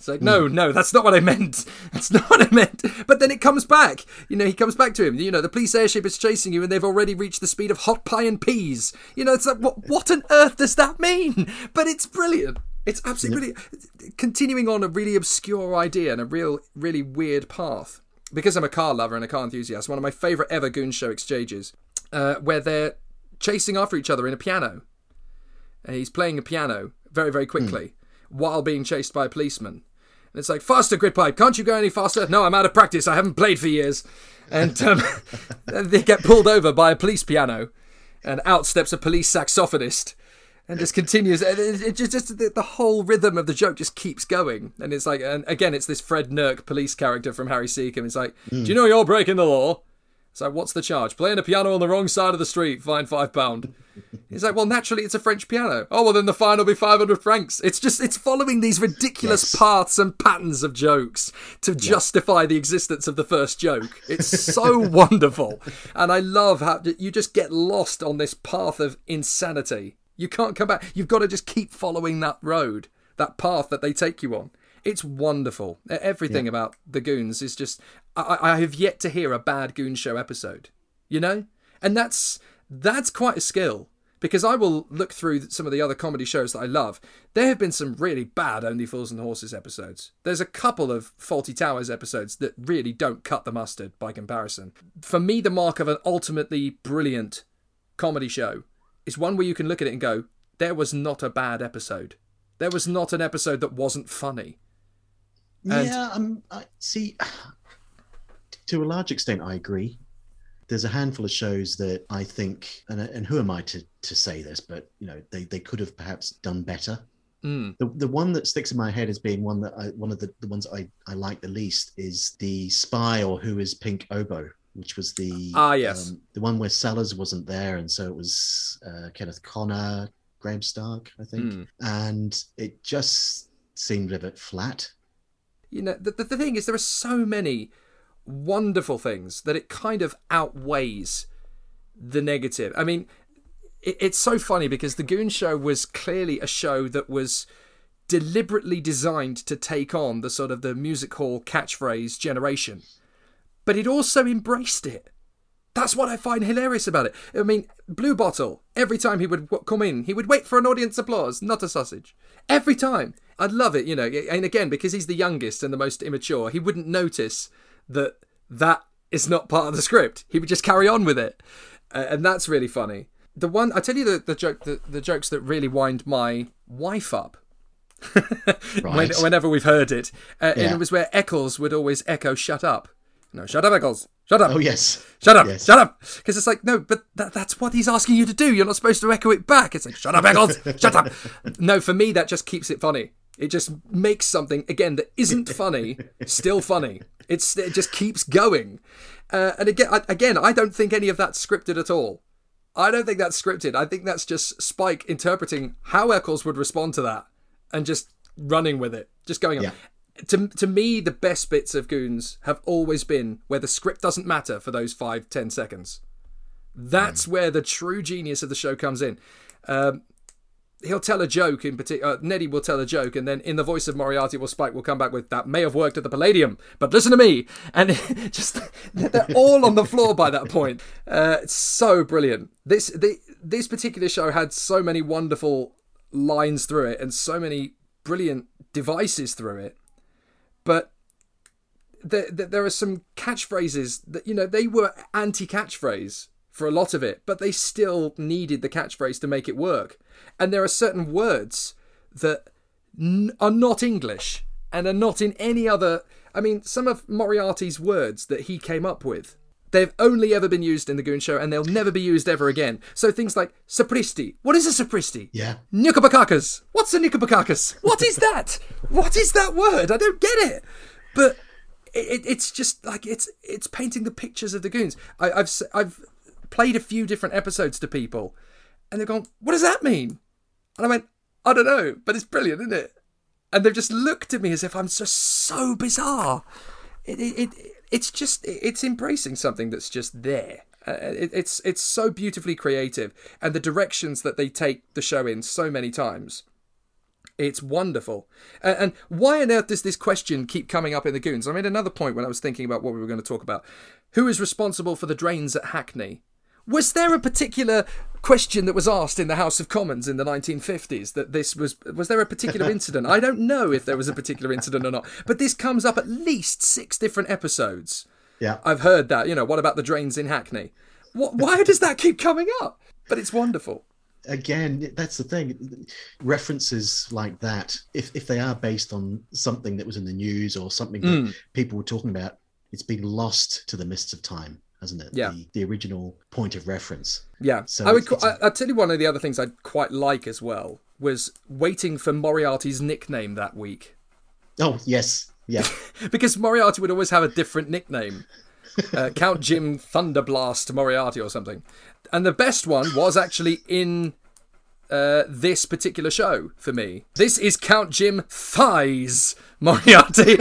It's like, no, no, that's not what I meant. That's not what I meant. But then it comes back. You know, he comes back to him. You know, the police airship is chasing you, and they've already reached the speed of hot pie and peas. You know, it's like, what, what on earth does that mean? But it's brilliant. It's absolutely. Continuing on a really obscure idea and a real, really weird path. Because I'm a car lover and a car enthusiast, one of my favourite ever Goon Show exchanges, uh, where they're chasing after each other in a piano and he's playing a piano very, very quickly while being chased by a policeman. And it's like, faster, Grytpype, can't you go any faster? No, I'm out of practice. I haven't played for years. And um, they get pulled over by a police piano, and out steps a police saxophonist. And just continues. It, just, just the, the whole rhythm of the joke just keeps going, and it's like, and again, it's this Fred Nurk police character from Harry Secombe. It's like, hmm. do you know you're breaking the law? It's like, what's the charge? Playing a piano on the wrong side of the street, fine five pound. He's like, well, naturally, it's a French piano. Oh, well, then the fine will be 500 francs. It's just, it's following these ridiculous Yes. paths and patterns of jokes to justify the existence of the first joke. It's so wonderful. And I love how you just get lost on this path of insanity. You can't come back. You've got to just keep following that road, that path that they take you on. It's wonderful. Everything about the Goons is just. I, I have yet to hear a bad Goon Show episode. You know, and that's that's quite a skill because I will look through some of the other comedy shows that I love. There have been some really bad Only Fools and Horses episodes. There's a couple of Fawlty Towers episodes that really don't cut the mustard by comparison. For me, the mark of an ultimately brilliant comedy show is one where you can look at it and go, there was not a bad episode. There was not an episode that wasn't funny. And- yeah, um, I see. To a large extent, I agree. There's a handful of shows that I think, and, and who am I to, to say this, but you know, they, they could have perhaps done better. Mm. The, the one that sticks in my head as being one that I, one of the, the ones I, I like the least is the Spy or Who is Pink Oboe, which was the Ah, yes. um, the one where Sellers wasn't there, and so it was uh, Kenneth Connor, Graham Stark, I think, Mm. and it just seemed a bit flat. you know the, the, the thing is there are so many wonderful things that it kind of outweighs the negative i mean it, it's so funny because the goon show was clearly a show that was deliberately designed to take on the sort of the music hall catchphrase generation but it also embraced it that's what I find hilarious about it. I mean, Bluebottle, every time he would come in, he would wait for an audience applause, not a sausage. Every time. I'd love it, you know. And again, because he's the youngest and the most immature, he wouldn't notice that that is not part of the script. He would just carry on with it. Uh, and that's really funny. The one, I tell you the, the joke, the, the jokes that really wind my wife up. Right. whenever we've heard it. Uh, And it was where Eccles would always echo, shut up. No, shut up, Eccles. Shut up. Oh yes, Shut up! Yes. Shut up! Because it's like, no, but that, that's what he's asking you to do. You're not supposed to echo it back. It's like, shut up, Eccles! shut up! No, for me, that just keeps it funny. It just makes something, again, that isn't funny, still funny. It's It just keeps going. Uh, and again, I, again, I don't think any of that's scripted at all. I don't think that's scripted. I think that's just Spike interpreting how Eccles would respond to that and just running with it, just going on. Yeah. To, to me, the best bits of Goons have always been where the script doesn't matter for those five, ten seconds. That's where the true genius of the show comes in. Um, he'll tell a joke in particular. Uh, Neddy will tell a joke, and then in the voice of Moriarty, will Spike will come back with that may have worked at the Palladium, but listen to me, and just they're all on the floor by that point. Uh, it's so brilliant. This the, this particular show had so many wonderful lines through it, and so many brilliant devices through it, but. There, there, are some catchphrases that you know they were anti-catchphrase for a lot of it, but they still needed the catchphrase to make it work. And there are certain words that n- are not English and are not in any other. I mean, some of Moriarty's words that he came up with, they've only ever been used in the Goon Show and they'll never be used ever again. So things like sapristi. What is a sapristi? yeah. Nikobakakas. What's a Nikobakakas? What is that? what is that word? I don't get it. But it, it's just like it's it's painting the pictures of the goons. I, I've I've played a few different episodes to people, and they're going, "What does that mean?" And I went, "I don't know, but it's brilliant, isn't it?" And they've just looked at me as if I'm just so bizarre. It, it, it it's just it's embracing something that's just there. Uh, it, it's it's so beautifully creative, and the directions that they take the show in so many times. It's wonderful. And, and why on earth does this question keep coming up in the Goons? I made another point when I was thinking about what we were going to talk about. Who is responsible for the drains at Hackney? Was there a particular question that was asked in the House of Commons in the 1950s that this was was there a particular incident? I don't know if there was a particular incident or not, but this comes up at least 6 different episodes. Yeah. I've heard that, you know, what about the drains in Hackney? What, why does that keep coming up? But it's wonderful. Again, that's the thing. References like that, if if they are based on something that was in the news or something that Mm. people were talking about, it's been lost to the mists of time, hasn't it? Yeah. The, the original point of reference. Yeah, So I would. it's- I, I'll tell you one of the other things I'd quite like as well was waiting for Moriarty's nickname that week Oh yes, yeah. because Moriarty would always have a different nickname. Uh, Count Jim Thunderblast Moriarty or something, and the best one was actually in uh, this particular show for me. This is Count Jim Thighs Moriarty.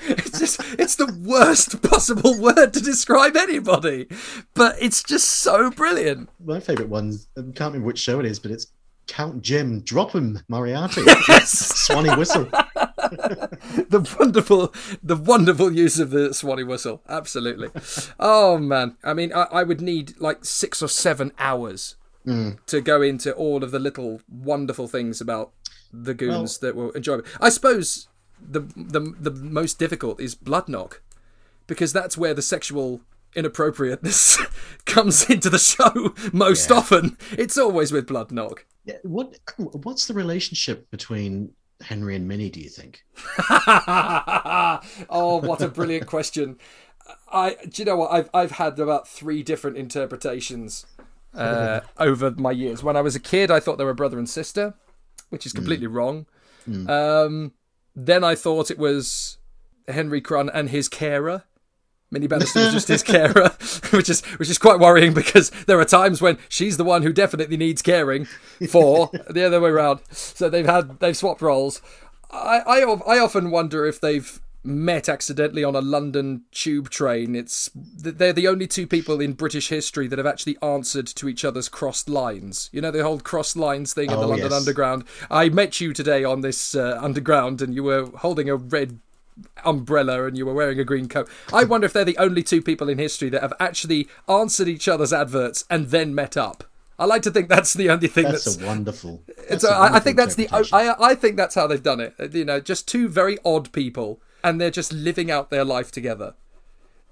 it's just it's the worst possible word to describe anybody, but it's just so brilliant. My favourite ones. I can't remember which show it is, but it's Count Jim. Drop him, Moriarty. Yes. Swanee whistle. the wonderful the wonderful use of the swanee whistle absolutely oh man i mean i, I would need like six or seven hours Mm. to go into all of the little wonderful things about the goons that were enjoyable. I suppose the, the the most difficult is Bloodnok because that's where the sexual inappropriateness comes into the show most often. It's always with Bloodnok Yeah, What What's the relationship between Henry and Minnie, do you think? oh, what a brilliant question. I do you know what? I've I've had about three different interpretations uh, over my years. When I was a kid, I thought they were brother and sister, which is completely wrong. Um, then I thought it was Henry Crun and his carer. Minnie Bannister was just his carer, which is which is quite worrying because there are times when she's the one who definitely needs caring for the other way around. So they've had they've swapped roles. I, I I often wonder if they've met accidentally on a London tube train. It's they're the only two people in British history that have actually answered to each other's crossed lines. You know the whole crossed lines thing in the Oh, London yes. Underground. I met you today on this uh, Underground, and you were holding a red umbrella and you were wearing a green coat. I wonder if they're the only two people in history that have actually answered each other's adverts and then met up. I like to think that's the only thing That's that's. a wonderful. it's that's a a, I I wonderful think that's the. I, I think that's how they've done it. You know, just two very odd people, and they're just living out their life together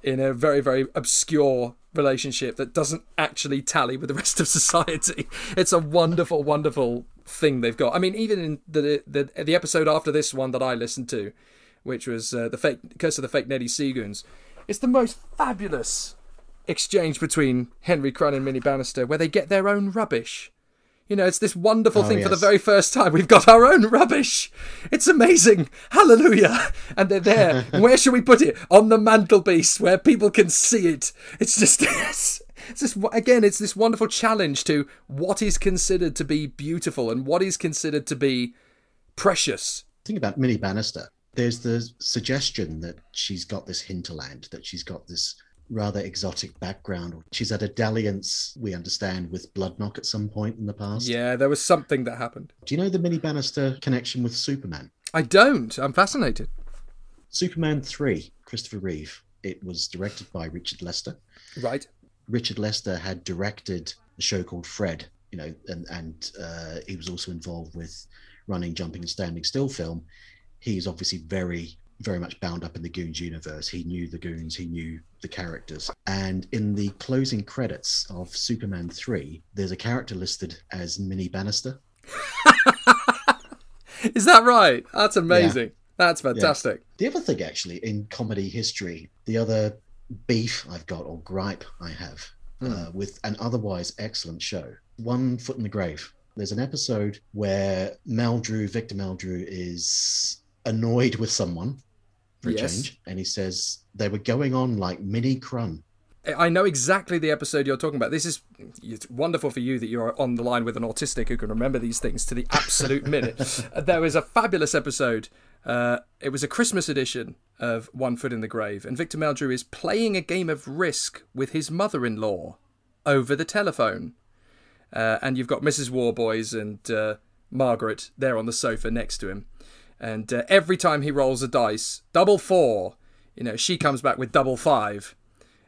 in a very very obscure relationship that doesn't actually tally with the rest of society. It's a wonderful, wonderful thing they've got. I mean, even in the the the episode after this one that I listened to, which was uh, the fake Curse of the Fake Neddy Seagoons, it's the most fabulous exchange between Henry Crun and Minnie Bannister, where they get their own rubbish. You know, it's this wonderful Oh, thing for the very first time. We've got our own rubbish. It's amazing. Hallelujah. And they're there. where should we put it? On the mantelpiece where people can see it. It's just it's, it's this again, it's this wonderful challenge to what is considered to be beautiful and what is considered to be precious. Think about Minnie Bannister. There's the suggestion that she's got this hinterland, that she's got this rather exotic background. She's had a dalliance, we understand, with Bloodnok at some point in the past. Yeah, there was something that happened. Do you know the Minnie Bannister connection with Superman? I don't. I'm fascinated. Superman 3, Christopher Reeve. It was directed by Richard Lester. Right. Richard Lester had directed a show called Fred, you know, and, and uh, he was also involved with running Jumping and Standing Still film. He's obviously very, very much bound up in the Goons universe. He knew the Goons, he knew the characters. And in the closing credits of Superman 3, there's a character listed as Minnie Bannister. Is that right? That's amazing. That's fantastic. The other thing, actually, in comedy history, the other beef I've got or gripe I have uh, with an otherwise excellent show, One Foot in the Grave. There's an episode where Meldrew, Victor Meldrew, is annoyed with someone for a Yes. change, and he says they were going on like Minnie Crun. I know exactly the episode you're talking about. This is it's wonderful for you that you're on the line with an autistic who can remember these things to the absolute minute. There was a fabulous episode. Uh, it was a Christmas edition of One Foot in the Grave, and Victor Meldrew is playing a game of Risk with his mother-in-law over the telephone. Uh, and you've got Mrs. Warboys and uh, Margaret there on the sofa next to him. And uh, every time he rolls a dice, double four, you know, she comes back with double five.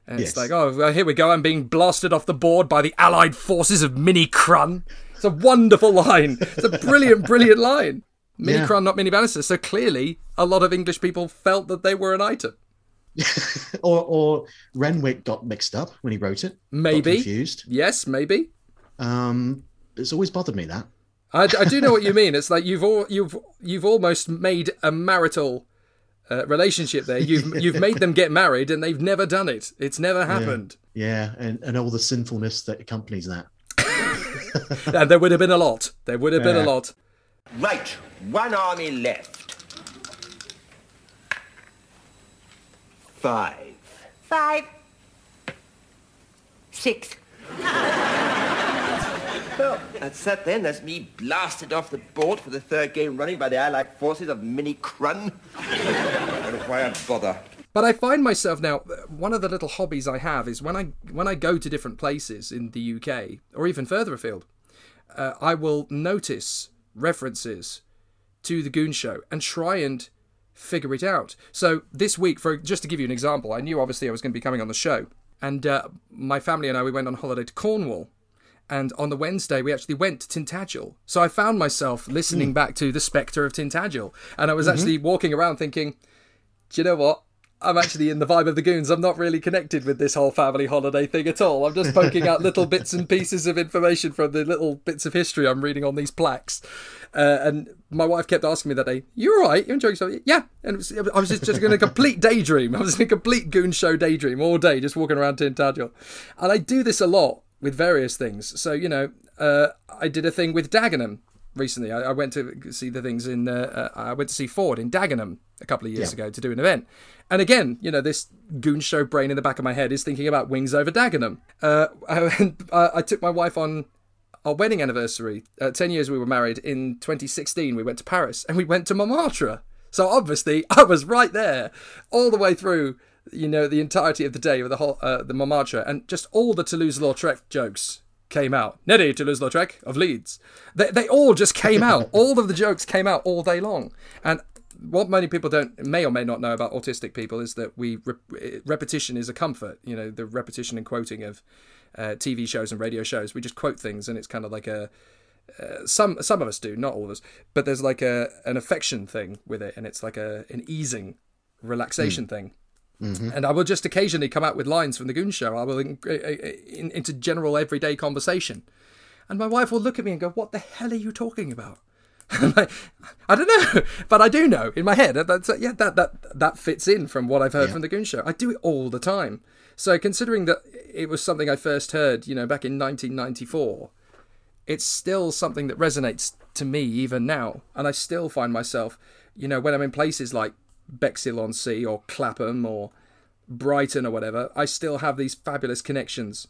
And it's like, oh, well, here we go. I'm being blasted off the board by the allied forces of Minnie Crun. It's a wonderful line. It's a brilliant, brilliant line. Mini Yeah. Crun, not Mini Bannister. So clearly, a lot of English people felt that they were an item. or, or Renwick got mixed up when he wrote it. Maybe. confused. Yes, maybe. Um, it's always bothered me that. I, I do know what you mean. It's like you've all you've you've almost made a marital uh, relationship there. You've you've made them get married, and they've never done it. It's never happened. Yeah, and, and all the sinfulness that accompanies that. And there would have been a lot. There would have been a lot. Right, one army left. Five. Five. Six. That's that then. That's me blasted off the board for the third game running by the allied forces of Minnie Crun. why I bother? But I find myself now one of the little hobbies I have is when I when I go to different places in the UK or even further afield, uh, I will notice references to the Goon Show and try and figure it out. So this week, for just to give you an example, I knew obviously I was going to be coming on the show, and uh, my family and I we went on holiday to Cornwall. And on the Wednesday, we actually went to Tintagel. So I found myself listening back to The Spectre of Tintagel. And I was actually walking around thinking, do you know what? I'm actually in the vibe of the goons. I'm not really connected with this whole family holiday thing at all. I'm just poking out little bits and pieces of information from the little bits of history I'm reading on these plaques. Uh, and my wife kept asking me that day, "You're all right? You're enjoying yourself?" Yeah. And it was, I was just, just in a complete daydream. I was in a complete goon show daydream all day, just walking around Tintagel. And I do this a lot with various things. So you know, uh, I did a thing with Dagenham recently. I, I, went to see the things in. Uh, uh, I went to see Ford in Dagenham a couple of years yeah. ago to do an event. And again, you know, this goon show brain in the back of my head is thinking about Wings over Dagenham. Uh, and I took my wife on our wedding anniversary. Uh, Ten years we were married. In 2016, we went to Paris and we went to Montmartre. So obviously, I was right there all the way through. You know, the entirety of the day with the whole uh, the Montmartre and just all the Toulouse-Lautrec jokes came out. Neddy Toulouse-Lautrec of Leeds. They, they all just came out. all of the jokes came out all day long. And what many people don't may or may not know about autistic people is that we repetition is a comfort. You know, the repetition and quoting of uh, TV shows and radio shows. We just quote things, and it's kind of like a uh, some some of us do, not all of us, but there's like a an affection thing with it, and it's like a an easing, relaxation mm. thing. Mm-hmm. And I will just occasionally come out with lines from the Goon Show. I will in, uh, uh, in, into general everyday conversation, and my wife will look at me and go, "What the hell are you talking about?" like, I don't know, but I do know in my head. That's uh, yeah, that that that fits in from what I've heard yeah. from the Goon Show. I do it all the time. So considering that it was something I first heard, you know, back in 1994, it's still something that resonates to me even now, and I still find myself, you know, when I'm in places like Bexhill on Sea or Clapham or Brighton or whatever, I still have these fabulous connections.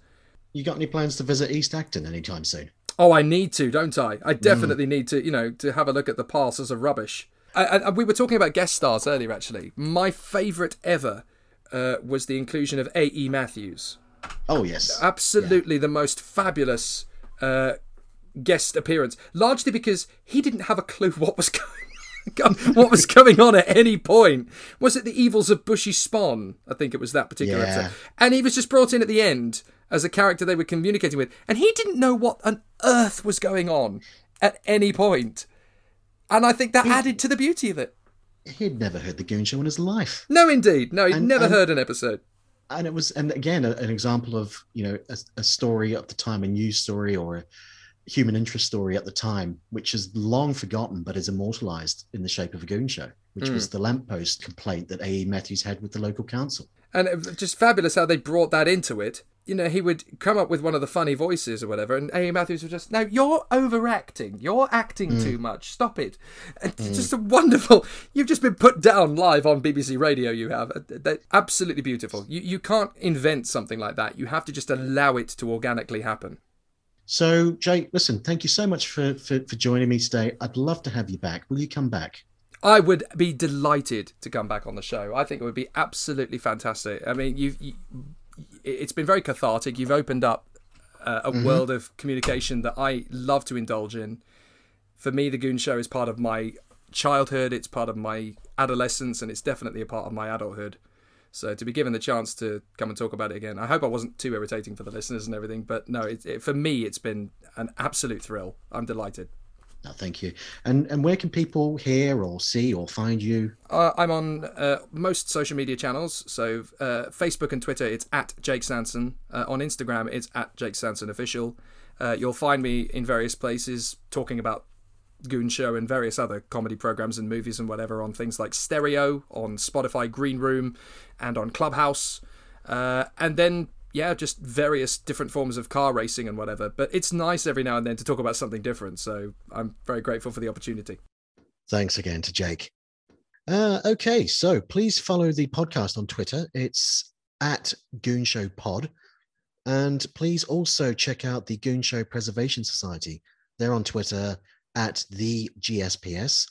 You got any plans to visit East Acton anytime soon? Oh, I need to, don't I? I definitely mm. need to, you know, to have a look at the parcels of rubbish. I, I, we were talking about guest stars earlier, actually. My favourite ever uh, was the inclusion of A.E. Matthews. Oh, yes. Absolutely yeah. the most fabulous uh, guest appearance, largely because he didn't have a clue what was going what was going on at any point. Was it the evils of Bushey Spon? I think it was that particular yeah. episode. And he was just brought in at the end as a character they were communicating with, and he didn't know what on earth was going on at any point. And I think that he, added to the beauty of it. He'd never heard the Goon Show in his life. No, indeed, no, he'd and, never and, heard an episode. And it was, and again, a, an example of you know a, a story at the time, a news story or a human interest story at the time, which is long forgotten but is immortalized in the shape of a goon show, which mm. was the lamppost complaint that A.E. Matthews had with the local council. And just fabulous how they brought that into it. You know, he would come up with one of the funny voices or whatever, and A.E. Matthews would just, now you're overacting. You're acting mm. too much. Stop it. Mm. Just a wonderful, you've just been put down live on BBC Radio, you have. Uh, They're absolutely beautiful. You, you can't invent something like that. You have to just allow it to organically happen. So, Jake, listen, thank you so much for, for, for joining me today. I'd love to have you back. Will you come back? I would be delighted to come back on the show. I think it would be absolutely fantastic. I mean, you've you, it's been very cathartic. You've opened up uh, a mm-hmm. world of communication that I love to indulge in. For me, the Goon Show is part of my childhood. It's part of my adolescence, and it's definitely a part of my adulthood. So to be given the chance to come and talk about it again, I hope I wasn't too irritating for the listeners and everything. But no, it, it, for me, it's been an absolute thrill. I'm delighted. No, thank you. And and where can people hear or see or find you? Uh, I'm on uh, most social media channels. So uh, Facebook and Twitter, it's at Jake Sanson. Uh, on Instagram, it's at Jake Sanson Official. Uh, you'll find me in various places talking about Goon Show and various other comedy programs and movies and whatever on things like Stereo, on Spotify Green Room, and on Clubhouse. Uh, and then, yeah, just various different forms of car racing and whatever. But it's nice every now and then to talk about something different. So I'm very grateful for the opportunity. Thanks again to Jake. Uh, okay, so please follow the podcast on Twitter. It's at Goon Show Pod. And please also check out the Goon Show Preservation Society. They're on Twitter at the GSPS.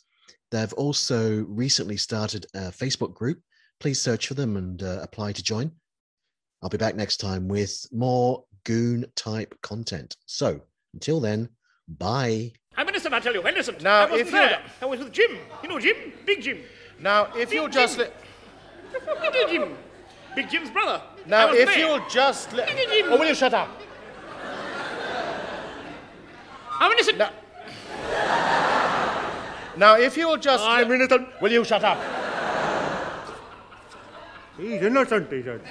They've also recently started a Facebook group. Please search for them and uh, apply to join. I'll be back next time with more goon type content. So until then, bye. I'm innocent, I tell you, innocent. Now, I if you I was with Jim. You know Jim? Big Jim. Now, if Big you'll just let. Big Jim. Big Jim's brother. Now, if there. you'll just let. Big Jim. Or will you shut up? I'm innocent. Now, now, if you'll just. I'm innocent. Will you shut up? He's innocent, he said.